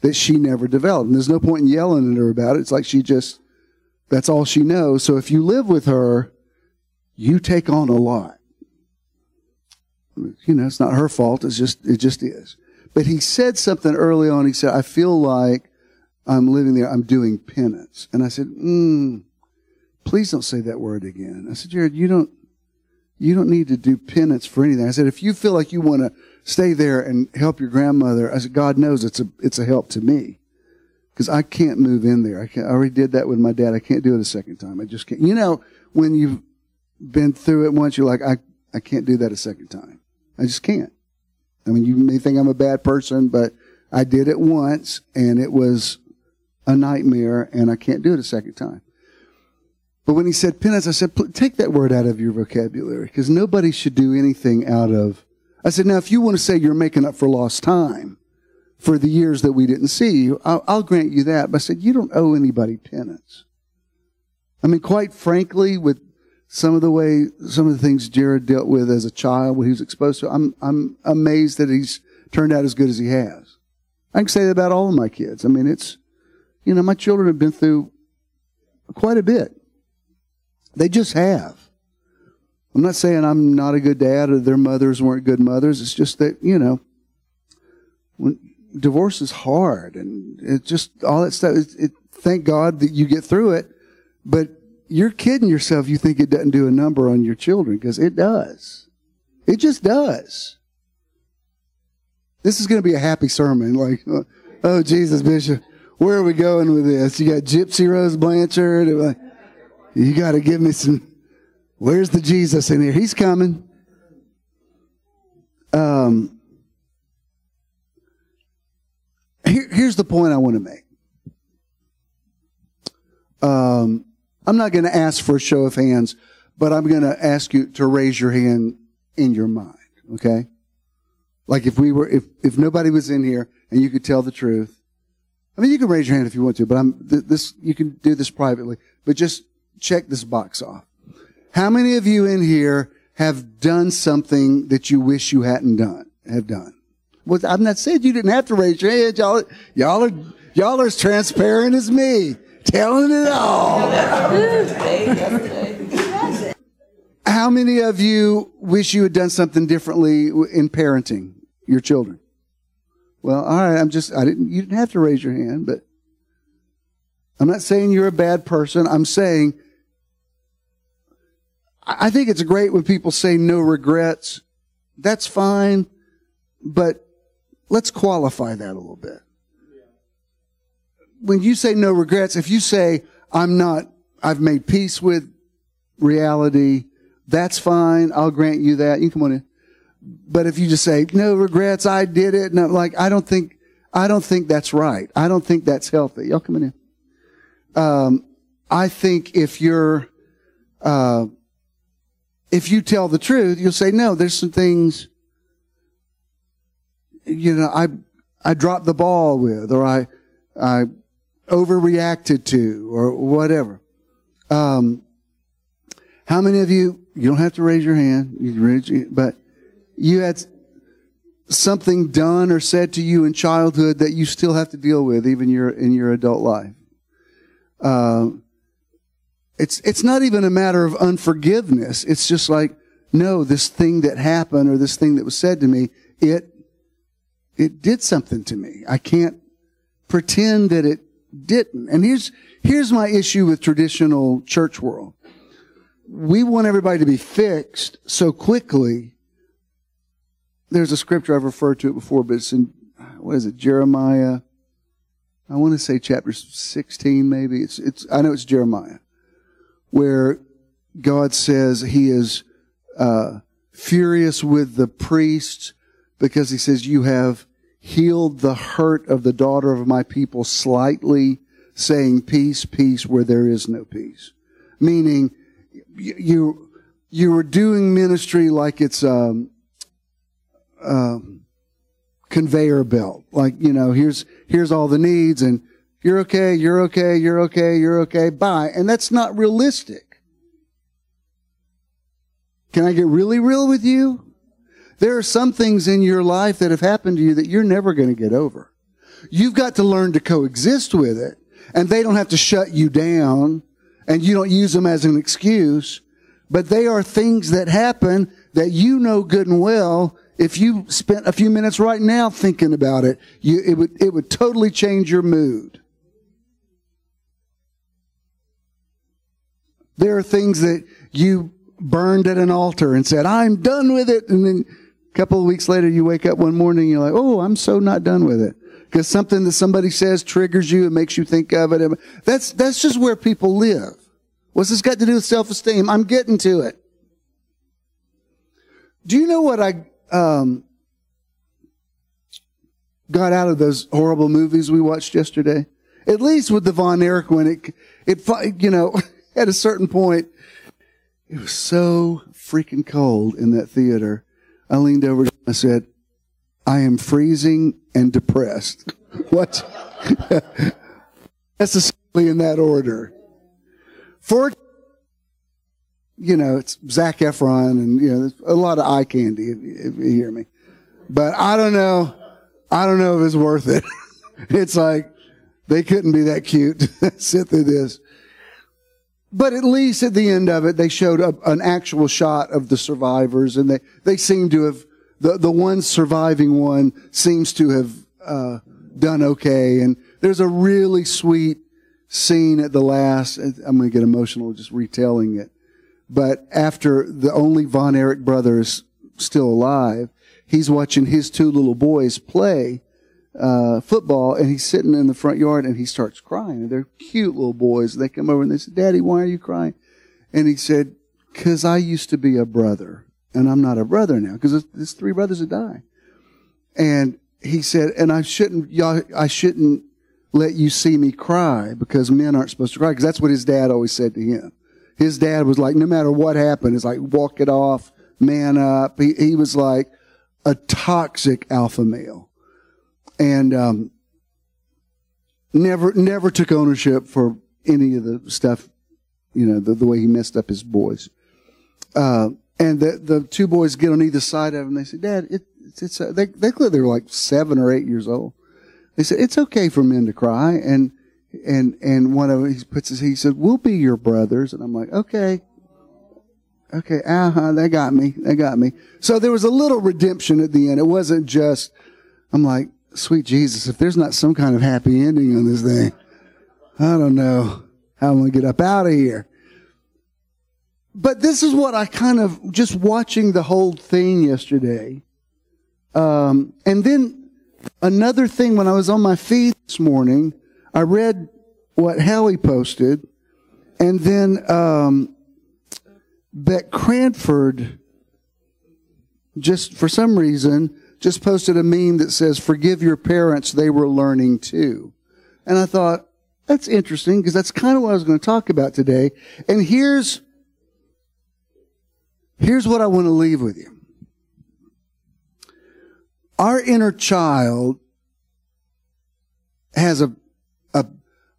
that she never developed. And there's no point in yelling at her about it. It's like she just, that's all she knows. So if you live with her, you take on a lot. You know, it's not her fault. It's just, it just is. But he said something early on. He said, I feel like I'm living there. I'm doing penance. And I said, mm, please don't say that word again. I said, Jared, you don't, you don't need to do penance for anything. I said, if you feel like you want to stay there and help your grandmother, I said, God knows it's a, it's a help to me. Cause I can't move in there. I can't, I already did that with my dad. I can't do it a second time. I just can't. You know, when you've been through it once, you're like, I, I can't do that a second time. I just can't. I mean, you may think I'm a bad person, but I did it once and it was a nightmare and I can't do it a second time. But when he said penance, I said, take that word out of your vocabulary because nobody should do anything out of. I said, now, if you want to say you're making up for lost time for the years that we didn't see you, I'll, I'll grant you that. But I said, you don't owe anybody penance. I mean, quite frankly, with some of the way, some of the things Jared dealt with as a child, what he was exposed to, I'm, I'm amazed that he's turned out as good as he has. I can say that about all of my kids. I mean, it's, you know, my children have been through quite a bit. They just have. I'm not saying I'm not a good dad or their mothers weren't good mothers. It's just that, you know, when divorce is hard and it's just all that stuff. It, it, thank God that you get through it, but you're kidding yourself. You think it doesn't do a number on your children because it does. It just does. This is going to be a happy sermon. Like, uh, oh, Jesus, Bishop, where are we going with this? You got Gypsy Rose Blanchard. You got to give me some. Where's the Jesus in here? He's coming. Um, here, here's the point I want to make. Um, I'm not going to ask for a show of hands, but I'm going to ask you to raise your hand in your mind. Okay? Like if we were, if, if nobody was in here and you could tell the truth, I mean, you can raise your hand if you want to, but I'm, this, you can do this privately, but just check this box off. How many of you in here have done something that you wish you hadn't done, have done? Well, I'm not saying you didn't have to raise your hand. Y'all, y'all are, y'all are as transparent as me, telling it all. How many of you wish you had done something differently in parenting your children? Well, all right. I'm just, I didn't, you didn't have to raise your hand, but I'm not saying you're a bad person. I'm saying I think it's great when people say no regrets. That's fine, but let's qualify that a little bit. When you say no regrets, if you say, I'm not, I've made peace with reality, that's fine. I'll grant you that. You can come on in. But if you just say, no regrets, I did it, no, like, I don't think, I don't think that's right. I don't think that's healthy. Y'all coming in? Um, I think if you're, uh, if you tell the truth, you'll say, no, there's some things, you know, I, I dropped the ball with, or I, I overreacted to, or whatever. Um, how many of you, you don't have to raise your hand, but you had something done or said to you in childhood that you still have to deal with even your, in your adult life? Uh, it's, it's not even a matter of unforgiveness. It's just like, no, this thing that happened or this thing that was said to me, it, it did something to me. I can't pretend that it didn't. And here's, here's my issue with traditional church world. We want everybody to be fixed so quickly. There's a scripture I've referred to it before, but it's in, what is it, Jeremiah? I want to say chapter 16 maybe. It's, it's, I know it's Jeremiah where God says he is uh, furious with the priests because he says, You have healed the hurt of the daughter of my people slightly, saying, Peace, peace, where there is no peace. Meaning, you, you are doing ministry like it's a, um, um, conveyor belt. Like, you know, here's, here's all the needs and you're okay, you're okay, you're okay, you're okay, bye. And that's not realistic. Can I get really real with you? There are some things in your life that have happened to you that you're never going to get over. You've got to learn to coexist with it. And they don't have to shut you down and you don't use them as an excuse. But they are things that happen that you know good and well. If you spent a few minutes right now thinking about it, you, it would, it would totally change your mood. There are things that you burned at an altar and said, I'm done with it. And then a couple of weeks later, you wake up one morning and you're like, oh, I'm so not done with it. Because something that somebody says triggers you and makes you think of it. That's, that's just where people live. What's this got to do with self-esteem? I'm getting to it. Do you know what I um, got out of those horrible movies we watched yesterday? At least with the Von Erich one, it, it, you know, at a certain point, it was so freaking cold in that theater. I leaned over and I said, I am freezing and depressed. what? Necessarily in that order. For, you know, it's Zac Efron and, you know, a lot of eye candy, if, if you hear me. But I don't know. I don't know if it's worth it. it's like, they couldn't be that cute sit through this. But at least at the end of it, they showed an actual shot of the survivors and they, they seem to have, the, the one surviving one seems to have, uh, done okay. And there's a really sweet scene at the last, I'm going to get emotional just retelling it. But after the only Von Erich brother is still alive, he's watching his two little boys play uh, football, and he's sitting in the front yard, and he starts crying. And they're cute little boys. They come over and they say, "Daddy, why are you crying?" And he said, "Cause I used to be a brother, and I'm not a brother now. Cause there's three brothers that die." And he said, "And I shouldn't, y'all, I shouldn't let you see me cry because men aren't supposed to cry." Because that's what his dad always said to him. His dad was like, no matter what happened, it's like walk it off, man up. He he was like a toxic alpha male and um, never never took ownership for any of the stuff, you know, the, the way he messed up his boys. Uh, and the the two boys get on either side of him. They say, "Dad, it, it's, it's uh, they they they were like seven or eight years old." They said, "It's okay for men to cry." And and and one of them he puts his he said, "We'll be your brothers." And I'm like, "Okay." Okay, uh huh, they got me. They got me. So there was a little redemption at the end. It wasn't just, I'm like, sweet Jesus, if there's not some kind of happy ending on this thing, I don't know how I'm going to get up out of here. But this is what I kind of just watching the whole thing yesterday. Um, and then another thing when I was on my feet this morning, I read what Hallie posted, and then um, Beck Cranford, just for some reason, just posted a meme that says, forgive your parents, they were learning too. And I thought, that's interesting because that's kind of what I was going to talk about today. And here's, here's what I want to leave with you. Our inner child has a, a,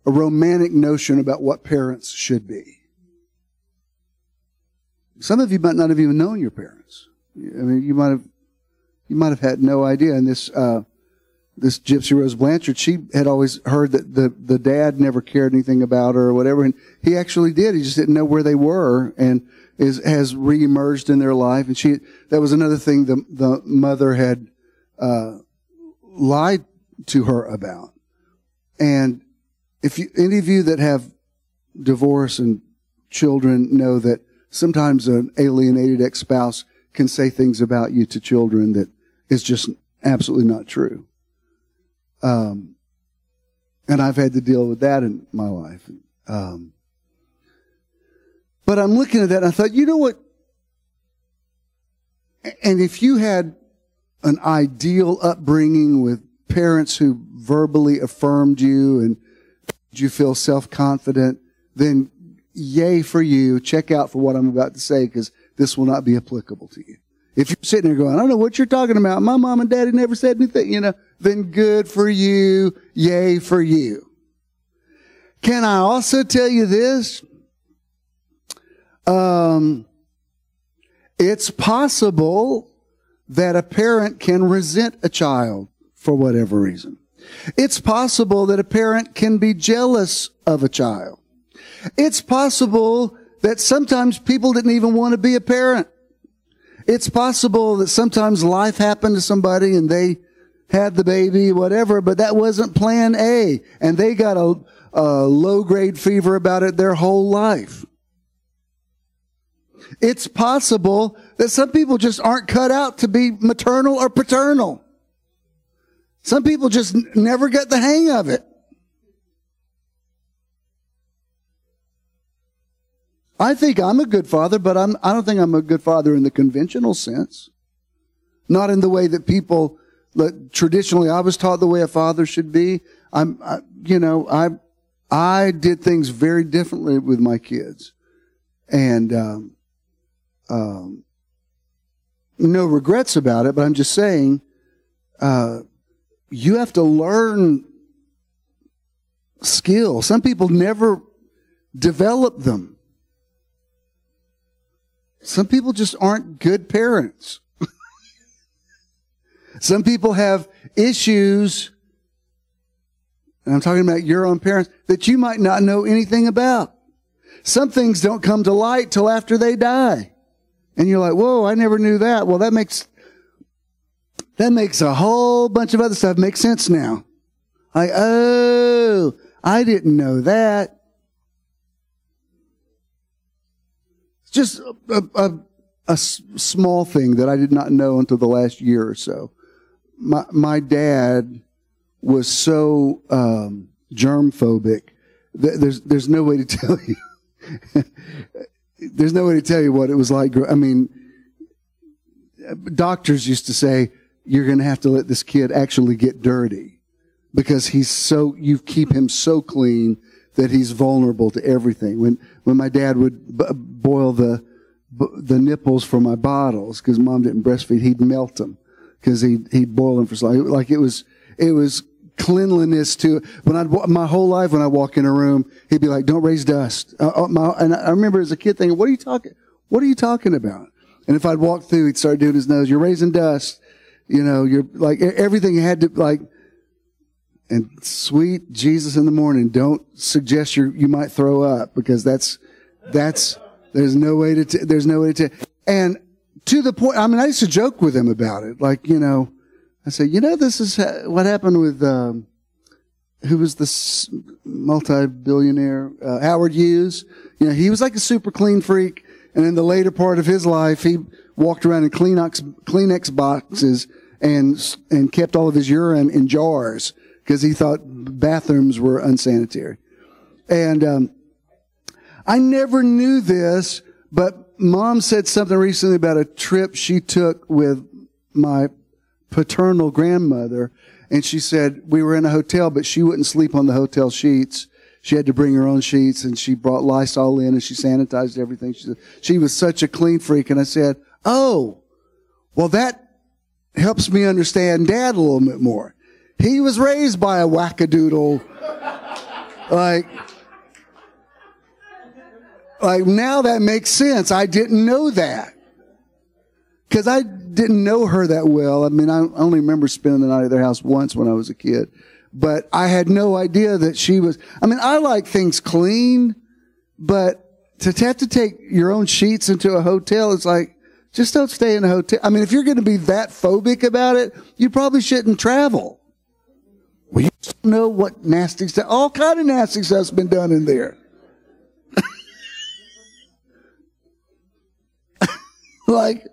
a romantic notion about what parents should be. Some of you might not have even known your parents. I mean, you might have you might have had no idea. And this, uh, this Gypsy Rose Blanchard, she had always heard that the, the dad never cared anything about her or whatever. And he actually did. He just didn't know where they were and is, has reemerged in their life. And she, that was another thing the, the mother had, uh, lied to her about. And if you, any of you that have divorce and children know that sometimes an alienated ex-spouse can say things about you to children that is just absolutely not true. Um, and I've had to deal with that in my life. Um, but I'm looking at that and I thought, you know what? And if you had an ideal upbringing with parents who verbally affirmed you and you feel self-confident, then yay for you. Check out for what I'm about to say because this will not be applicable to you. If you're sitting there going, I don't know what you're talking about. My mom and daddy never said anything, you know, then good for you. Yay for you. Can I also tell you this? Um, it's possible that a parent can resent a child for whatever reason. It's possible that a parent can be jealous of a child. It's possible that sometimes people didn't even want to be a parent. It's possible that sometimes life happened to somebody and they had the baby, whatever, but that wasn't plan A. And they got a, a low grade fever about it their whole life. It's possible that some people just aren't cut out to be maternal or paternal. Some people just n- never get the hang of it. I think I'm a good father, but I'm, I don't think I'm a good father in the conventional sense. Not in the way that people, like, traditionally, I was taught the way a father should be. I'm, I, you know, I, I did things very differently with my kids. And, um, um, no regrets about it, but I'm just saying, uh, you have to learn skill. Some people never develop them. Some people just aren't good parents. Some people have issues, and I'm talking about your own parents, that you might not know anything about. Some things don't come to light till after they die. And you're like, whoa, I never knew that. Well, that makes, that makes a whole bunch of other stuff make sense now. Like, oh, I didn't know that. Just a, a, a small thing that I did not know until the last year or so. My, my dad was so um, germ phobic. There's, there's no way to tell you. there's no way to tell you what it was like. I mean, doctors used to say, you're going to have to let this kid actually get dirty because he's so, you keep him so clean that he's vulnerable to everything. When when my dad would b- boil the b- the nipples for my bottles because mom didn't breastfeed, he'd melt them because he he'd boil them for so long. Like it was it was cleanliness to when I my whole life when I walk in a room, he'd be like, "Don't raise dust." Uh, uh, my, and I remember as a kid thinking, "What are you talking? What are you talking about?" And if I'd walk through, he'd start doing his nose. You're raising dust. You know, you're like everything had to like and sweet Jesus in the morning, don't suggest you you might throw up because that's that's there's no way to t- there's no way to and to the point. I mean, I used to joke with him about it, like you know, I said, you know, this is ha- what happened with um, who was this multi-billionaire uh, Howard Hughes. You know, he was like a super clean freak, and in the later part of his life, he walked around in Kleenex Kleenex boxes and and kept all of his urine in jars because he thought bathrooms were unsanitary. And um, I never knew this, but mom said something recently about a trip she took with my paternal grandmother. And she said we were in a hotel, but she wouldn't sleep on the hotel sheets. She had to bring her own sheets and she brought Lysol in and she sanitized everything. She, said, she was such a clean freak. And I said, Oh, well, that helps me understand dad a little bit more. He was raised by a wackadoodle. like, like now that makes sense. I didn't know that. Cause I didn't know her that well. I mean, I only remember spending the night at their house once when I was a kid, but I had no idea that she was, I mean, I like things clean, but to have to take your own sheets into a hotel, it's like, just don't stay in a hotel. I mean, if you're going to be that phobic about it, you probably shouldn't travel. You know what nasty stuff, all kind of nasty stuff's been done in there. like,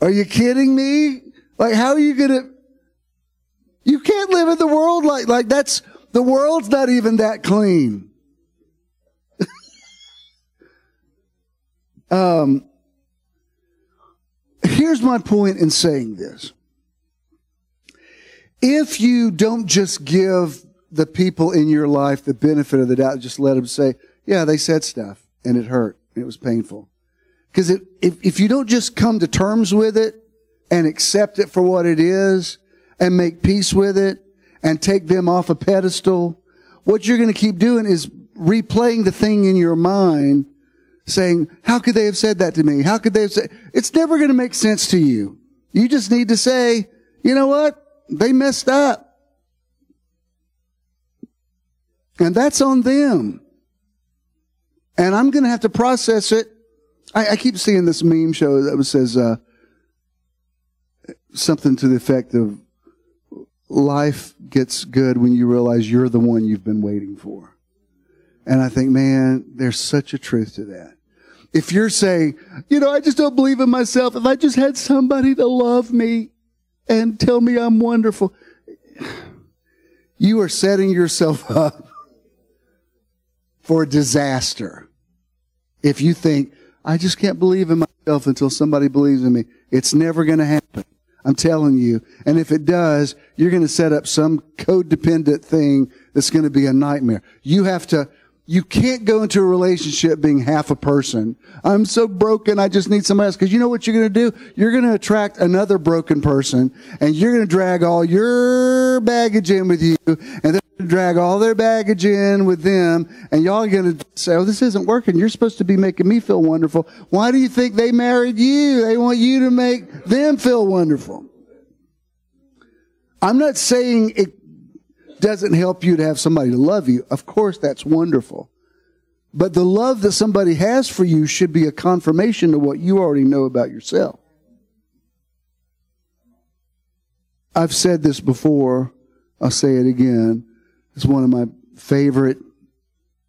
are you kidding me? Like, how are you gonna, you can't live in the world like, like that's, the world's not even that clean. um, here's my point in saying this if you don't just give the people in your life the benefit of the doubt, just let them say, yeah, they said stuff and it hurt it was painful. Because if, if you don't just come to terms with it and accept it for what it is and make peace with it and take them off a pedestal, what you're going to keep doing is replaying the thing in your mind saying, how could they have said that to me? How could they have said, it's never going to make sense to you. You just need to say, you know what? They messed up. And that's on them. And I'm going to have to process it. I, I, keep seeing this meme show that says uh, something to the effect of life gets good when you realize you're the one you've been waiting for. And I think, man, there's such a truth to that. If you're saying, you know, I just don't believe in myself. If I just had somebody to love me and tell me I'm wonderful, you are setting yourself up for disaster. If you think, I just can't believe in myself until somebody believes in me, it's never going to happen. I'm telling you. And if it does, you're going to set up some codependent thing that's going to be a nightmare. You have to, you can't go into a relationship being half a person. I'm so broken, I just need somebody else. Because you know what you're going to do? You're going to attract another broken person, and you're going to drag all your baggage in with you, and they're going to drag all their baggage in with them, and y'all are going to say, "Oh, this isn't working. You're supposed to be making me feel wonderful. Why do you think they married you? They want you to make them feel wonderful." I'm not saying it doesn't help you to have somebody to love you. Of course, that's wonderful. But the love that somebody has for you should be a confirmation to what you already know about yourself. I've said this before. I'll say it again. It's one of my favorite.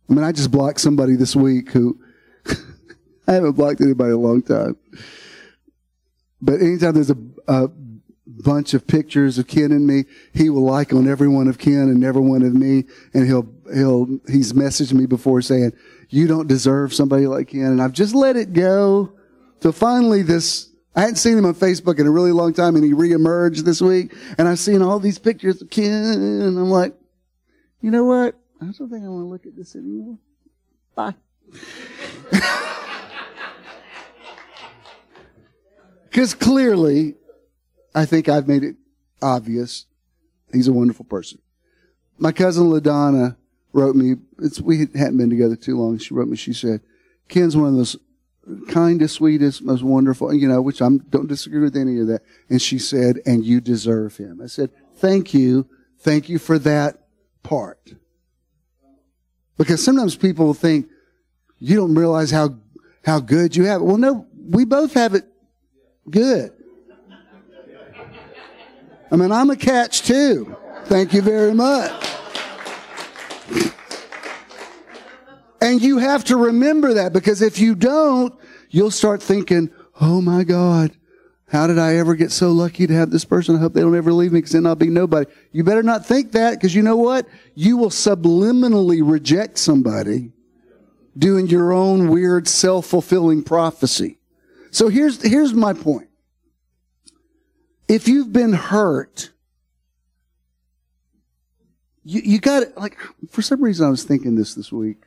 I mean, I just blocked somebody this week who I haven't blocked anybody in a long time. But anytime there's a, a bunch of pictures of Ken and me. He will like on every one of Ken and every one of me. And he'll, he'll, he's messaged me before saying, you don't deserve somebody like Ken. And I've just let it go. So finally this, I hadn't seen him on Facebook in a really long time and he reemerged this week. And I've seen all these pictures of Ken and I'm like, you know what? I don't think I want to look at this anymore. Bye. Because clearly, I think I've made it obvious. He's a wonderful person. My cousin LaDonna wrote me, we hadn't been together too long. She wrote me, she said, Ken's one of those kindest, sweetest, most wonderful, you know, which I don't disagree with any of that. And she said, and you deserve him. I said, thank you. Thank you for that part. Because sometimes people think you don't realize how, how good you have it. Well, no, we both have it good. I mean, I'm a catch too. Thank you very much. And you have to remember that because if you don't, you'll start thinking, oh my God, how did I ever get so lucky to have this person? I hope they don't ever leave me because then I'll be nobody. You better not think that because you know what? You will subliminally reject somebody doing your own weird self-fulfilling prophecy. So here's, here's my point. If you've been hurt, you, you got like, for some reason I was thinking this this week.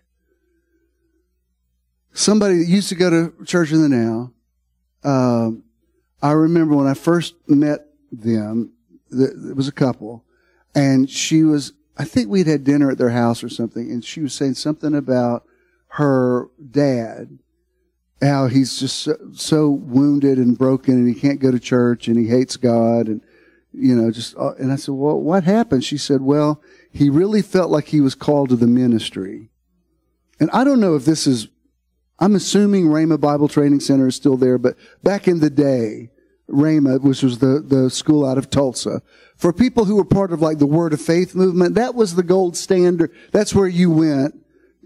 Somebody that used to go to church in the now, uh, I remember when I first met them, it was a couple, and she was, I think we'd had dinner at their house or something, and she was saying something about her dad how he's just so, so, wounded and broken and he can't go to church and he hates God and you know just uh, and I said well what happened? She said well he really felt like he was called to the ministry. And I don't know if this is I'm assuming Rhema Bible Training Center is still there but back in the day Rhema which was the the school out of Tulsa for people who were part of like the Word of Faith movement that was the gold standard. That's where you went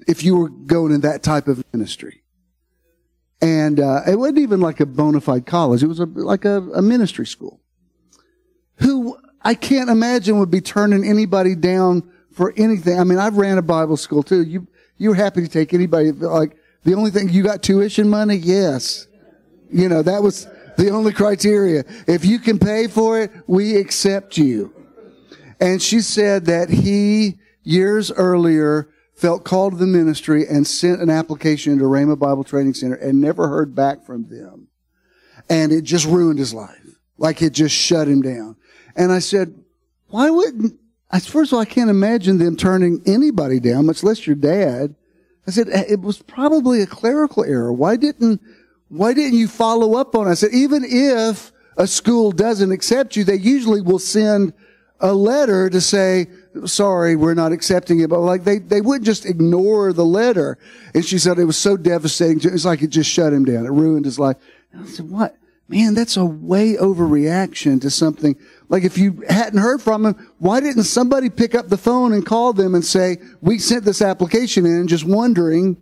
if you were going in that type of ministry and uh, it wasn't even like a bona fide college. It was a, like a, a ministry school. Who I can't imagine would be turning anybody down for anything. I mean, I've ran a Bible school too. You you're happy to take anybody. Like the only thing you got tuition money, yes. You know that was the only criteria. If you can pay for it, we accept you. And she said that he years earlier felt called to the ministry and sent an application to Rhema Bible Training Center and never heard back from them. And it just ruined his life. Like it just shut him down. And I said, why wouldn't, I, first of all, I can't imagine them turning anybody down, much less your dad. I said, eh, it was probably a clerical error. Why didn't, why didn't you follow up on it? I said, even if a school doesn't accept you, they usually will send a letter to say, sorry, we're not accepting it. But like they, they wouldn't just ignore the letter. And she said it was so devastating. It's like it just shut him down. It ruined his life. And I said, what? Man, that's a way overreaction to something. Like if you hadn't heard from him, why didn't somebody pick up the phone and call them and say, we sent this application in just wondering,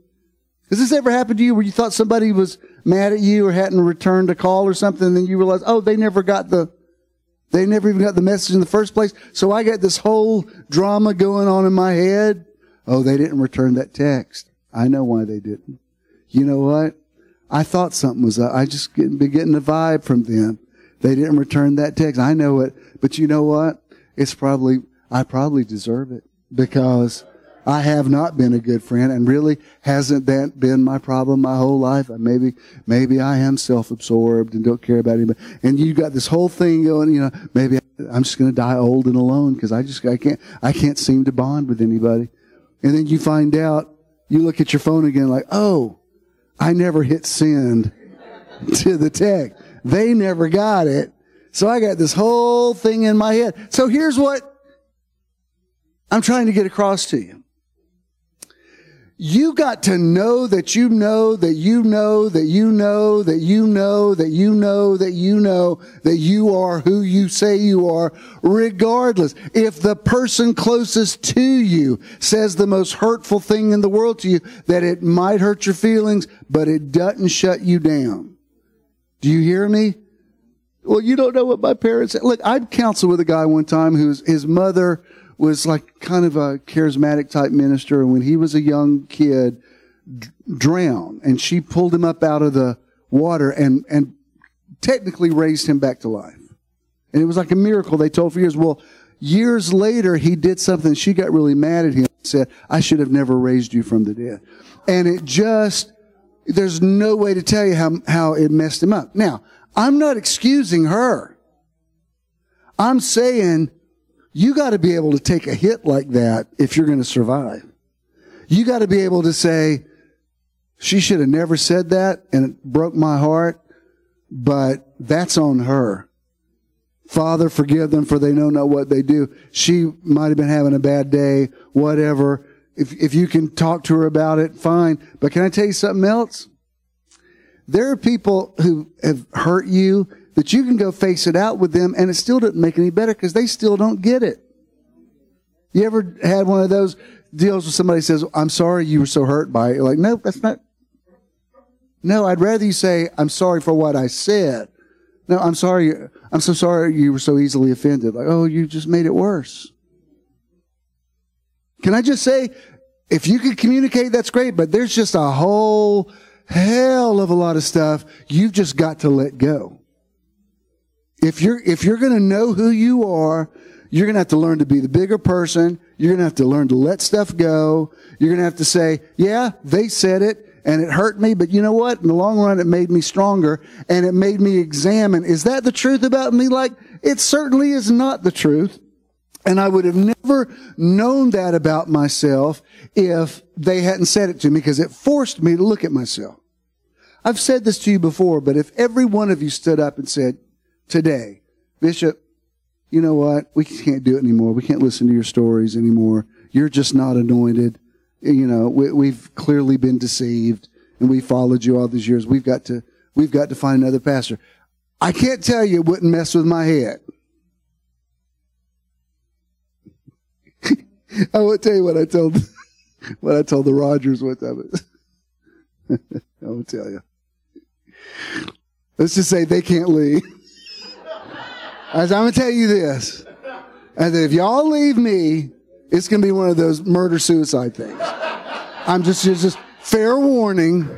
has this ever happened to you where you thought somebody was mad at you or hadn't returned a call or something and then you realize, oh, they never got the, they never even got the message in the first place. So I got this whole drama going on in my head. Oh, they didn't return that text. I know why they didn't. You know what? I thought something was up. I just be getting a vibe from them. They didn't return that text. I know it, but you know what? It's probably, I probably deserve it because I have not been a good friend and really hasn't that been my problem my whole life. Maybe, maybe I am self-absorbed and don't care about anybody. And you got this whole thing going, you know, maybe I'm just going to die old and alone because I just, I can't, I can't seem to bond with anybody. And then you find out, you look at your phone again like, oh, I never hit send to the text. They never got it. So I got this whole thing in my head. So here's what I'm trying to get across to you. You got to know that you know that you know that you know that you know that you know that you know that you are who you say you are, regardless. If the person closest to you says the most hurtful thing in the world to you, that it might hurt your feelings, but it doesn't shut you down. Do you hear me? Well, you don't know what my parents said. Look, I counseled with a guy one time whose his mother was like kind of a charismatic type minister. And when he was a young kid, d- drowned and she pulled him up out of the water and, and technically raised him back to life. And it was like a miracle they told for years. Well, years later, he did something. She got really mad at him and said, I should have never raised you from the dead. And it just, there's no way to tell you how, how it messed him up. Now, I'm not excusing her. I'm saying you got to be able to take a hit like that if you're going to survive. You got to be able to say, she should have never said that and it broke my heart, but that's on her. Father, forgive them for they know not what they do. She might have been having a bad day, whatever. If, if you can talk to her about it, fine. But can I tell you something else? There are people who have hurt you that you can go face it out with them and it still doesn't make any better because they still don't get it. You ever had one of those deals where somebody says, I'm sorry you were so hurt by it? You're like, no, that's not. No, I'd rather you say, I'm sorry for what I said. No, I'm sorry. I'm so sorry you were so easily offended. Like, oh, you just made it worse. Can I just say, if you could communicate, that's great, but there's just a whole hell of a lot of stuff you've just got to let go. If you're, if you're going to know who you are, you're going to have to learn to be the bigger person. You're going to have to learn to let stuff go. You're going to have to say, yeah, they said it and it hurt me, but you know what? In the long run, it made me stronger and it made me examine, is that the truth about me? Like, it certainly is not the truth. And I would have never known that about myself if they hadn't said it to me because it forced me to look at myself. I've said this to you before, but if every one of you stood up and said, today, Bishop, you know what? We can't do it anymore. We can't listen to your stories anymore. You're just not anointed. You know, we, have clearly been deceived and we followed you all these years. We've got to, we've got to find another pastor. I can't tell you it wouldn't mess with my head. I won't tell you what I told, what I told the Rogers one time. I won't tell you. Let's just say they can't leave. As I'm gonna tell you this, and if y'all leave me, it's gonna be one of those murder suicide things. I'm just just, just fair warning.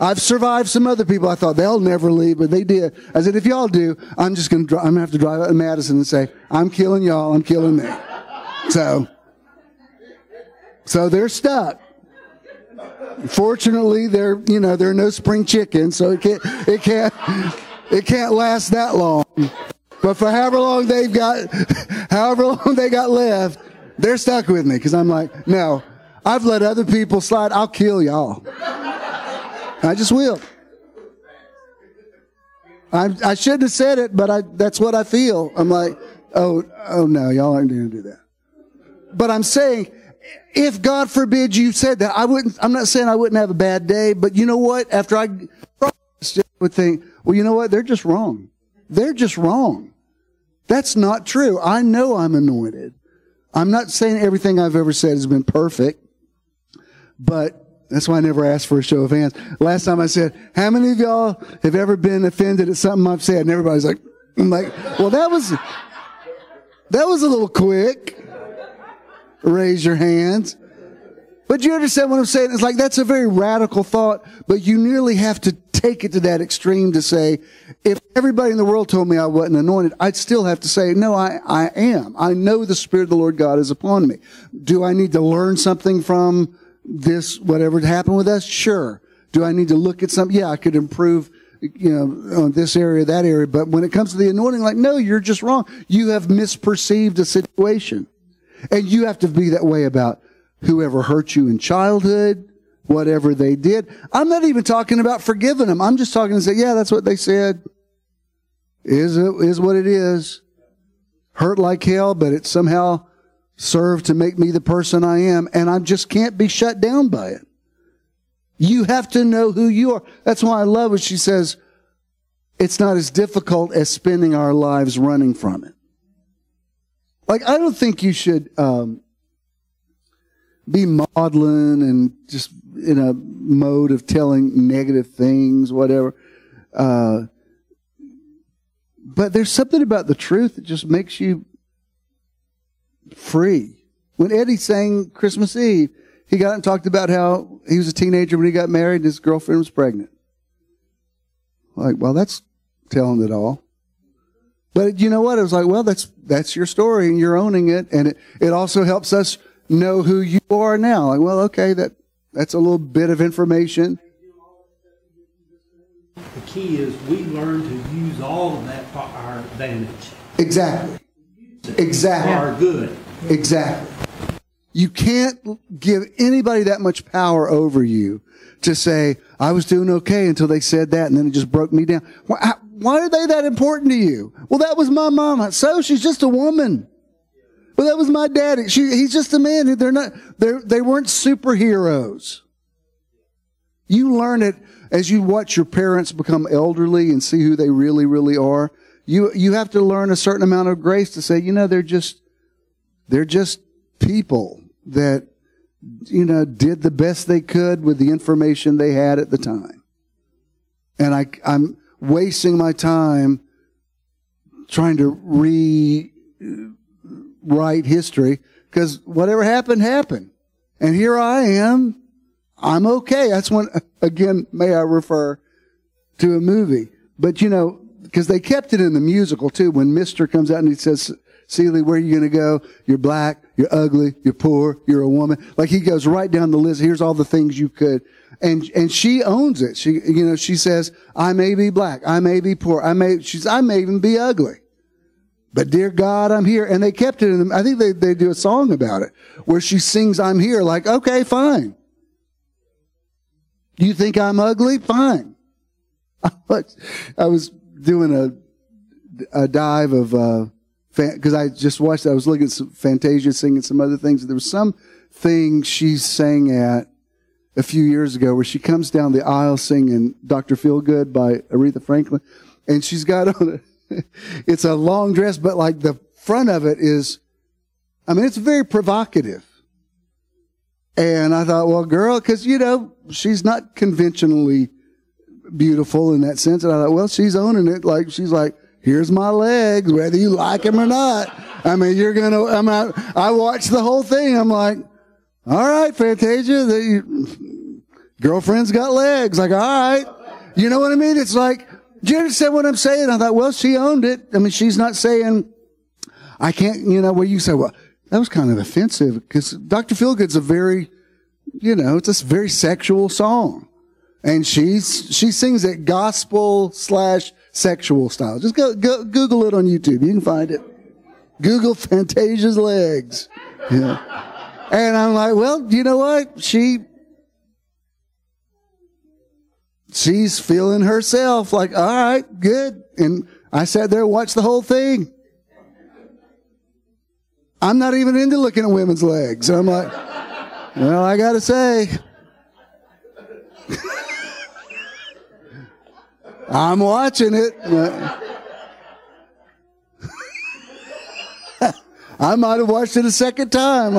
I've survived some other people. I thought they'll never leave, but they did. I said, if y'all do, I'm just gonna, I'm gonna have to drive out to Madison and say, I'm killing y'all. I'm killing me. So, so they're stuck. Fortunately, they're, you know, there are no spring chickens, so it can't, it can't, it can't last that long. But for however long they've got, however long they got left, they're stuck with me because I'm like, no, I've let other people slide. I'll kill y'all. I just will. I, I shouldn't have said it, but I, that's what I feel. I'm like, oh, oh no, y'all aren't going to do that. but I'm saying, if God forbid you said that, I wouldn't, I'm not saying I wouldn't have a bad day, but you know what? After I would think, well, you know what? They're just wrong. They're just wrong. That's not true. I know I'm anointed. I'm not saying everything I've ever said has been perfect, but that's why I never asked for a show of hands. Last time I said, how many of y'all have ever been offended at something I've said? And everybody's like, I'm like, well, that was, that was a little quick. Raise your hands. But you understand what I'm saying? It's like that's a very radical thought, but you nearly have to take it to that extreme to say, if everybody in the world told me I wasn't anointed, I'd still have to say, no, I, I am. I know the Spirit of the Lord God is upon me. Do I need to learn something from this, whatever happened with us? Sure. Do I need to look at something? Yeah, I could improve, you know, on this area, that area. But when it comes to the anointing, like, no, you're just wrong. You have misperceived a situation. And you have to be that way about whoever hurt you in childhood, whatever they did. I'm not even talking about forgiving them. I'm just talking to say, yeah, that's what they said. Is it is what it is. Hurt like hell, but it somehow served to make me the person I am, and I just can't be shut down by it. You have to know who you are. That's why I love what she says. It's not as difficult as spending our lives running from it. Like, I don't think you should um, be maudlin and just in a mode of telling negative things, whatever. Uh, but there's something about the truth that just makes you free. When Eddie sang Christmas Eve, he got and talked about how he was a teenager when he got married and his girlfriend was pregnant. Like, well, that's telling it all. But you know what? It was like, well, that's that's your story and you're owning it, and it, it also helps us know who you are now. Like, well, okay, that that's a little bit of information. The key is we learn to use all of that for our advantage. Exactly. Exactly. For our good. Exactly. You can't give anybody that much power over you to say, I was doing okay until they said that and then it just broke me down. Why, why are they that important to you? Well, that was my mama. So she's just a woman. Well, that was my daddy. She, he's just a man. They're not, they're, they weren't superheroes. You learn it as you watch your parents become elderly and see who they really, really are. You, you have to learn a certain amount of grace to say, you know, they're just, they're just people that, you know, did the best they could with the information they had at the time. And I, I'm wasting my time trying to re, write history because whatever happened, happened. And here I am. I'm okay. That's when, again, may I refer to a movie. But you know, because they kept it in the musical too. When Mister comes out and he says, Celie, where are you going to go? You're black, you're ugly, you're poor, you're a woman. Like he goes right down the list. Here's all the things you could. And, and she owns it. She, you know, she says, I may be black, I may be poor, I may, she's, I may even be ugly. But dear God, I'm here. And they kept it in them. I think they, they do a song about it where she sings, I'm here. Like, okay, fine. You think I'm ugly? Fine. I was doing a, a dive of, uh, because I just watched, I was looking at some Fantasia singing some other things. There was some thing she sang at a few years ago where she comes down the aisle singing Dr. Feelgood by Aretha Franklin. And she's got on a, it's a long dress, but like the front of it is, I mean, it's very provocative. And I thought, well, girl, cause you know, she's not conventionally beautiful in that sense. And I thought, well, she's owning it. Like, she's like, here's my legs, whether you like them or not. I mean, you're gonna, I'm out, I watched the whole thing. I'm like, all right, Fantasia, the girlfriend's got legs. Like, all right. You know what I mean? It's like, do you understand what I'm saying? I thought, well, she owned it. I mean, she's not saying, I can't, you know, where you say, well, that was kind of offensive because Dr. Feelgood's a very, you know, it's a very sexual song. And she's, she sings it gospel slash sexual style. Just go, go, Google it on YouTube. You can find it. Google Fantasia's legs. Yeah. And I'm like, well, you know what? She, she's feeling herself like, all right, good. And I sat there and watched the whole thing. I'm not even into looking at women's legs. I'm like, well, I got to say, I'm watching it. I might have watched it a second time.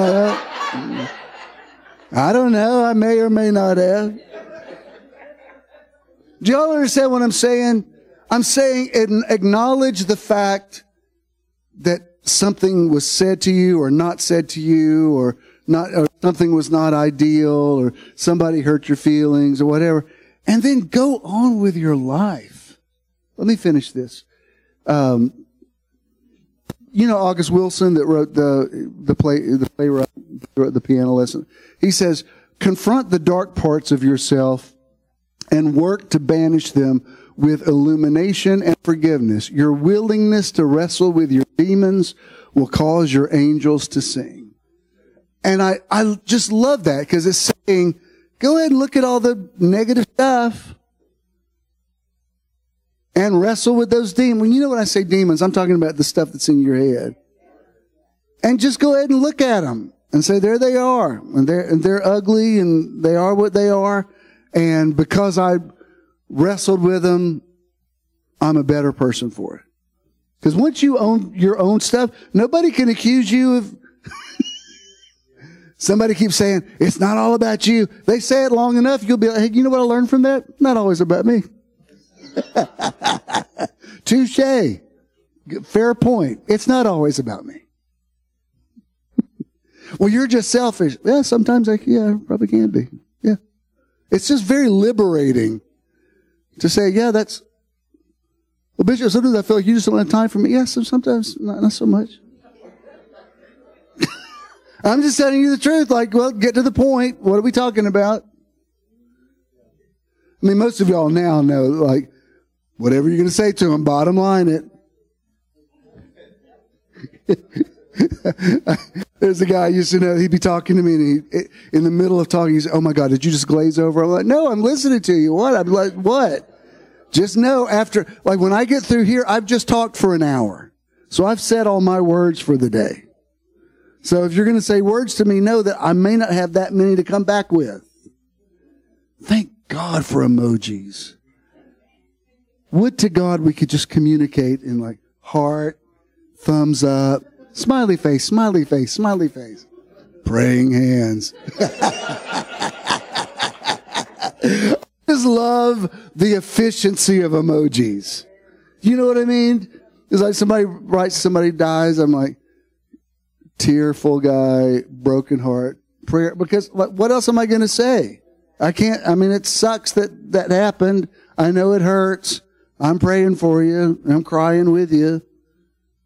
I don't know. I may or may not have. Do y'all understand what I'm saying? I'm saying acknowledge the fact that something was said to you or not said to you or not, or something was not ideal or somebody hurt your feelings or whatever. And then go on with your life. Let me finish this. Um, you know August Wilson that wrote the the play the playwright the piano lesson. He says, confront the dark parts of yourself and work to banish them with illumination and forgiveness. Your willingness to wrestle with your demons will cause your angels to sing. And I, I just love that because it's saying, go ahead and look at all the negative stuff and wrestle with those demons. When you know when I say demons, I'm talking about the stuff that's in your head. And just go ahead and look at them and say, there they are. And they're, and they're ugly and they are what they are. And because I wrestled with them, I'm a better person for it. Because once you own your own stuff, nobody can accuse you of. Somebody keeps saying, it's not all about you. They say it long enough, you'll be like, hey, you know what I learned from that? Not always about me. Touche. Fair point. It's not always about me. well, you're just selfish. Yeah, sometimes I, yeah, probably can be. Yeah. It's just very liberating to say, yeah, that's, well, Bishop, sometimes I feel like you just don't have time for me. Yes, sometimes not, not so much. I'm just telling you the truth. Like, well, get to the point. What are we talking about? I mean, most of y'all now know, like, whatever you're going to say to them, bottom line it. There's a guy I used to know, he'd be talking to me and he, in the middle of talking, he's, oh my God, did you just glaze over? I'm like, no, I'm listening to you. What? I'm like, what? Just know after, like when I get through here, I've just talked for an hour. So I've said all my words for the day. So if you're going to say words to me, know that I may not have that many to come back with. Thank God for emojis. Would to God we could just communicate in like heart, thumbs up, smiley face, smiley face, smiley face, praying hands. just love the efficiency of emojis. You know what I mean? It's like somebody writes, somebody dies. I'm like, tearful guy, broken heart, prayer. Because what else am I going to say? I can't. I mean, it sucks that that happened. I know it hurts. I'm praying for you. I'm crying with you.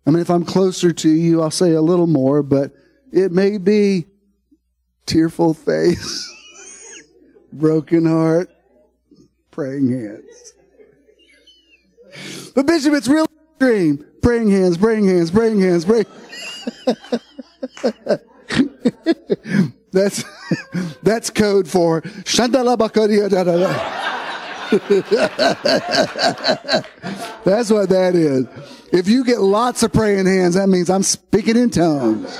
I mean, if I'm closer to you, I'll say a little more, but it may be tearful face, broken heart, praying hands. But Bishop, it's real extreme. Praying hands, praying hands, praying hands, praying. that's that's code for That's what that is. If you get lots of praying hands, that means I'm speaking in tongues.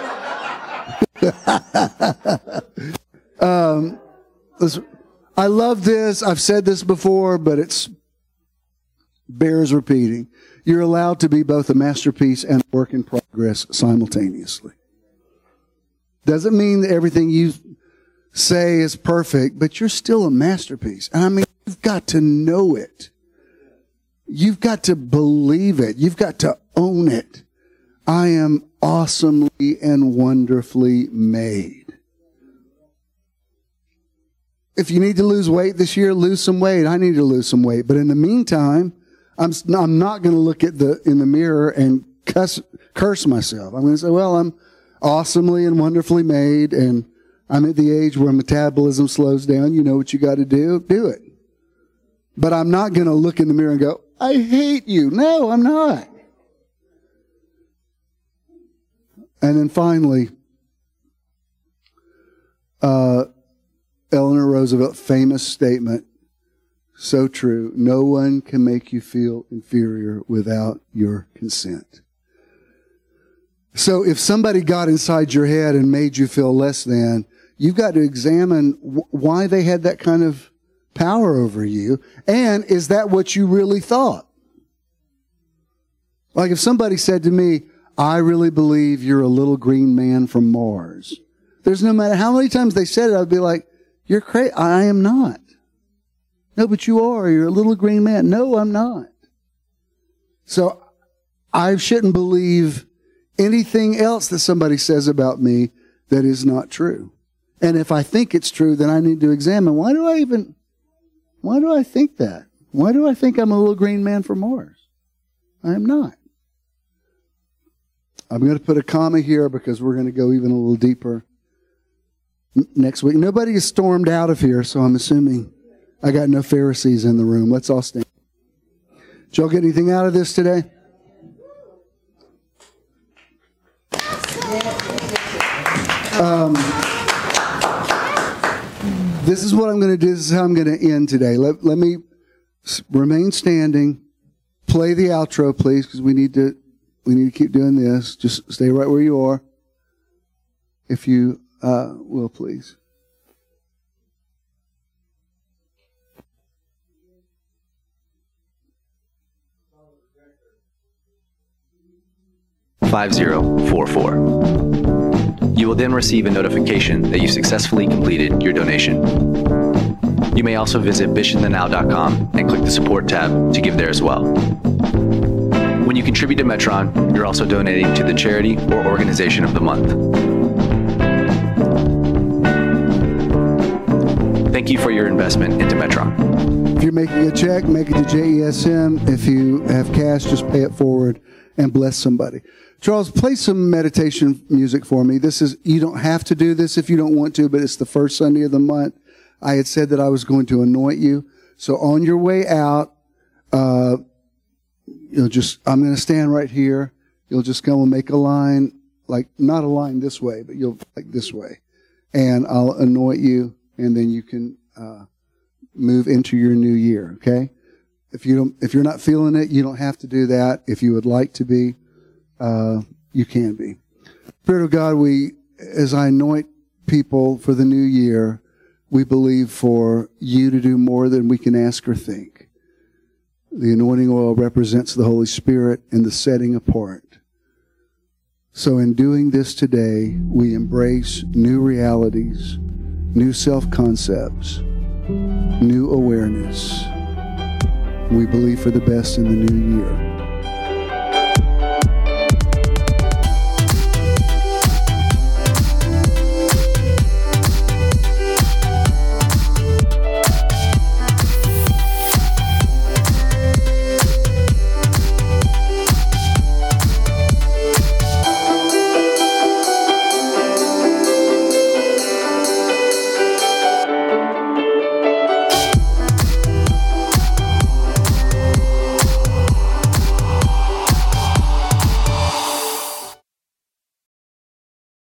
um, I love this. I've said this before, but it's bears repeating. You're allowed to be both a masterpiece and a work in progress simultaneously. Doesn't mean that everything you say is perfect, but you're still a masterpiece. And I mean, you've got to know it. You've got to believe it. You've got to own it. I am awesomely and wonderfully made. If you need to lose weight this year, lose some weight. I need to lose some weight. But in the meantime, I'm, I'm not going to look at the, in the mirror and cuss, curse myself. I'm going to say, well, I'm awesomely and wonderfully made and I'm at the age where metabolism slows down. You know what you got to do. Do it. But I'm not going to look in the mirror and go, I hate you. No, I'm not. And then finally, uh, Eleanor Roosevelt famous statement, so true. No one can make you feel inferior without your consent. So if somebody got inside your head and made you feel less than, you've got to examine wh- why they had that kind of power over you. And is that what you really thought? Like if somebody said to me, I really believe you're a little green man from Mars. There's no matter how many times they said it, I'd be like, you're crazy. I am not. No, but you are. You're a little green man. No, I'm not. So I shouldn't believe anything else that somebody says about me that is not true. And if I think it's true, then I need to examine why do I even, why do I think that? Why do I think I'm a little green man from Mars? I am not. I'm going to put a comma here because we're going to go even a little deeper next week. Nobody has stormed out of here, so I'm assuming I got no Pharisees in the room. Let's all stand. Did y'all get anything out of this today? Um, this is what I'm going to do. This is how I'm going to end today. Let, let me remain standing. Play the outro, please, because we need to we need to keep doing this. Just stay right where you are, if you uh, will, please. Five zero four four. You will then receive a notification that you successfully completed your donation. You may also visit bishinthenow.com and click the support tab to give there as well. When you contribute to Metron, you're also donating to the charity or organization of the month. Thank you for your investment into Metron. If you're making a check, make it to JESM. If you have cash, just pay it forward and bless somebody. Charles, play some meditation music for me. This is, you don't have to do this if you don't want to, but it's the first Sunday of the month. I had said that I was going to anoint you. So on your way out, uh, you'll just, I'm going to stand right here. You'll just go and make a line, like not a line this way, but you'll like this way. And I'll anoint you and then you can, uh, move into your new year. Okay. If you don't, if you're not feeling it, you don't have to do that. If you would like to be, uh, you can be. Spirit of God, we, as I anoint people for the new year, we believe for you to do more than we can ask or think. The anointing oil represents the Holy Spirit and the setting apart. So in doing this today, we embrace new realities, new self-concepts, new awareness. We believe for the best in the new year.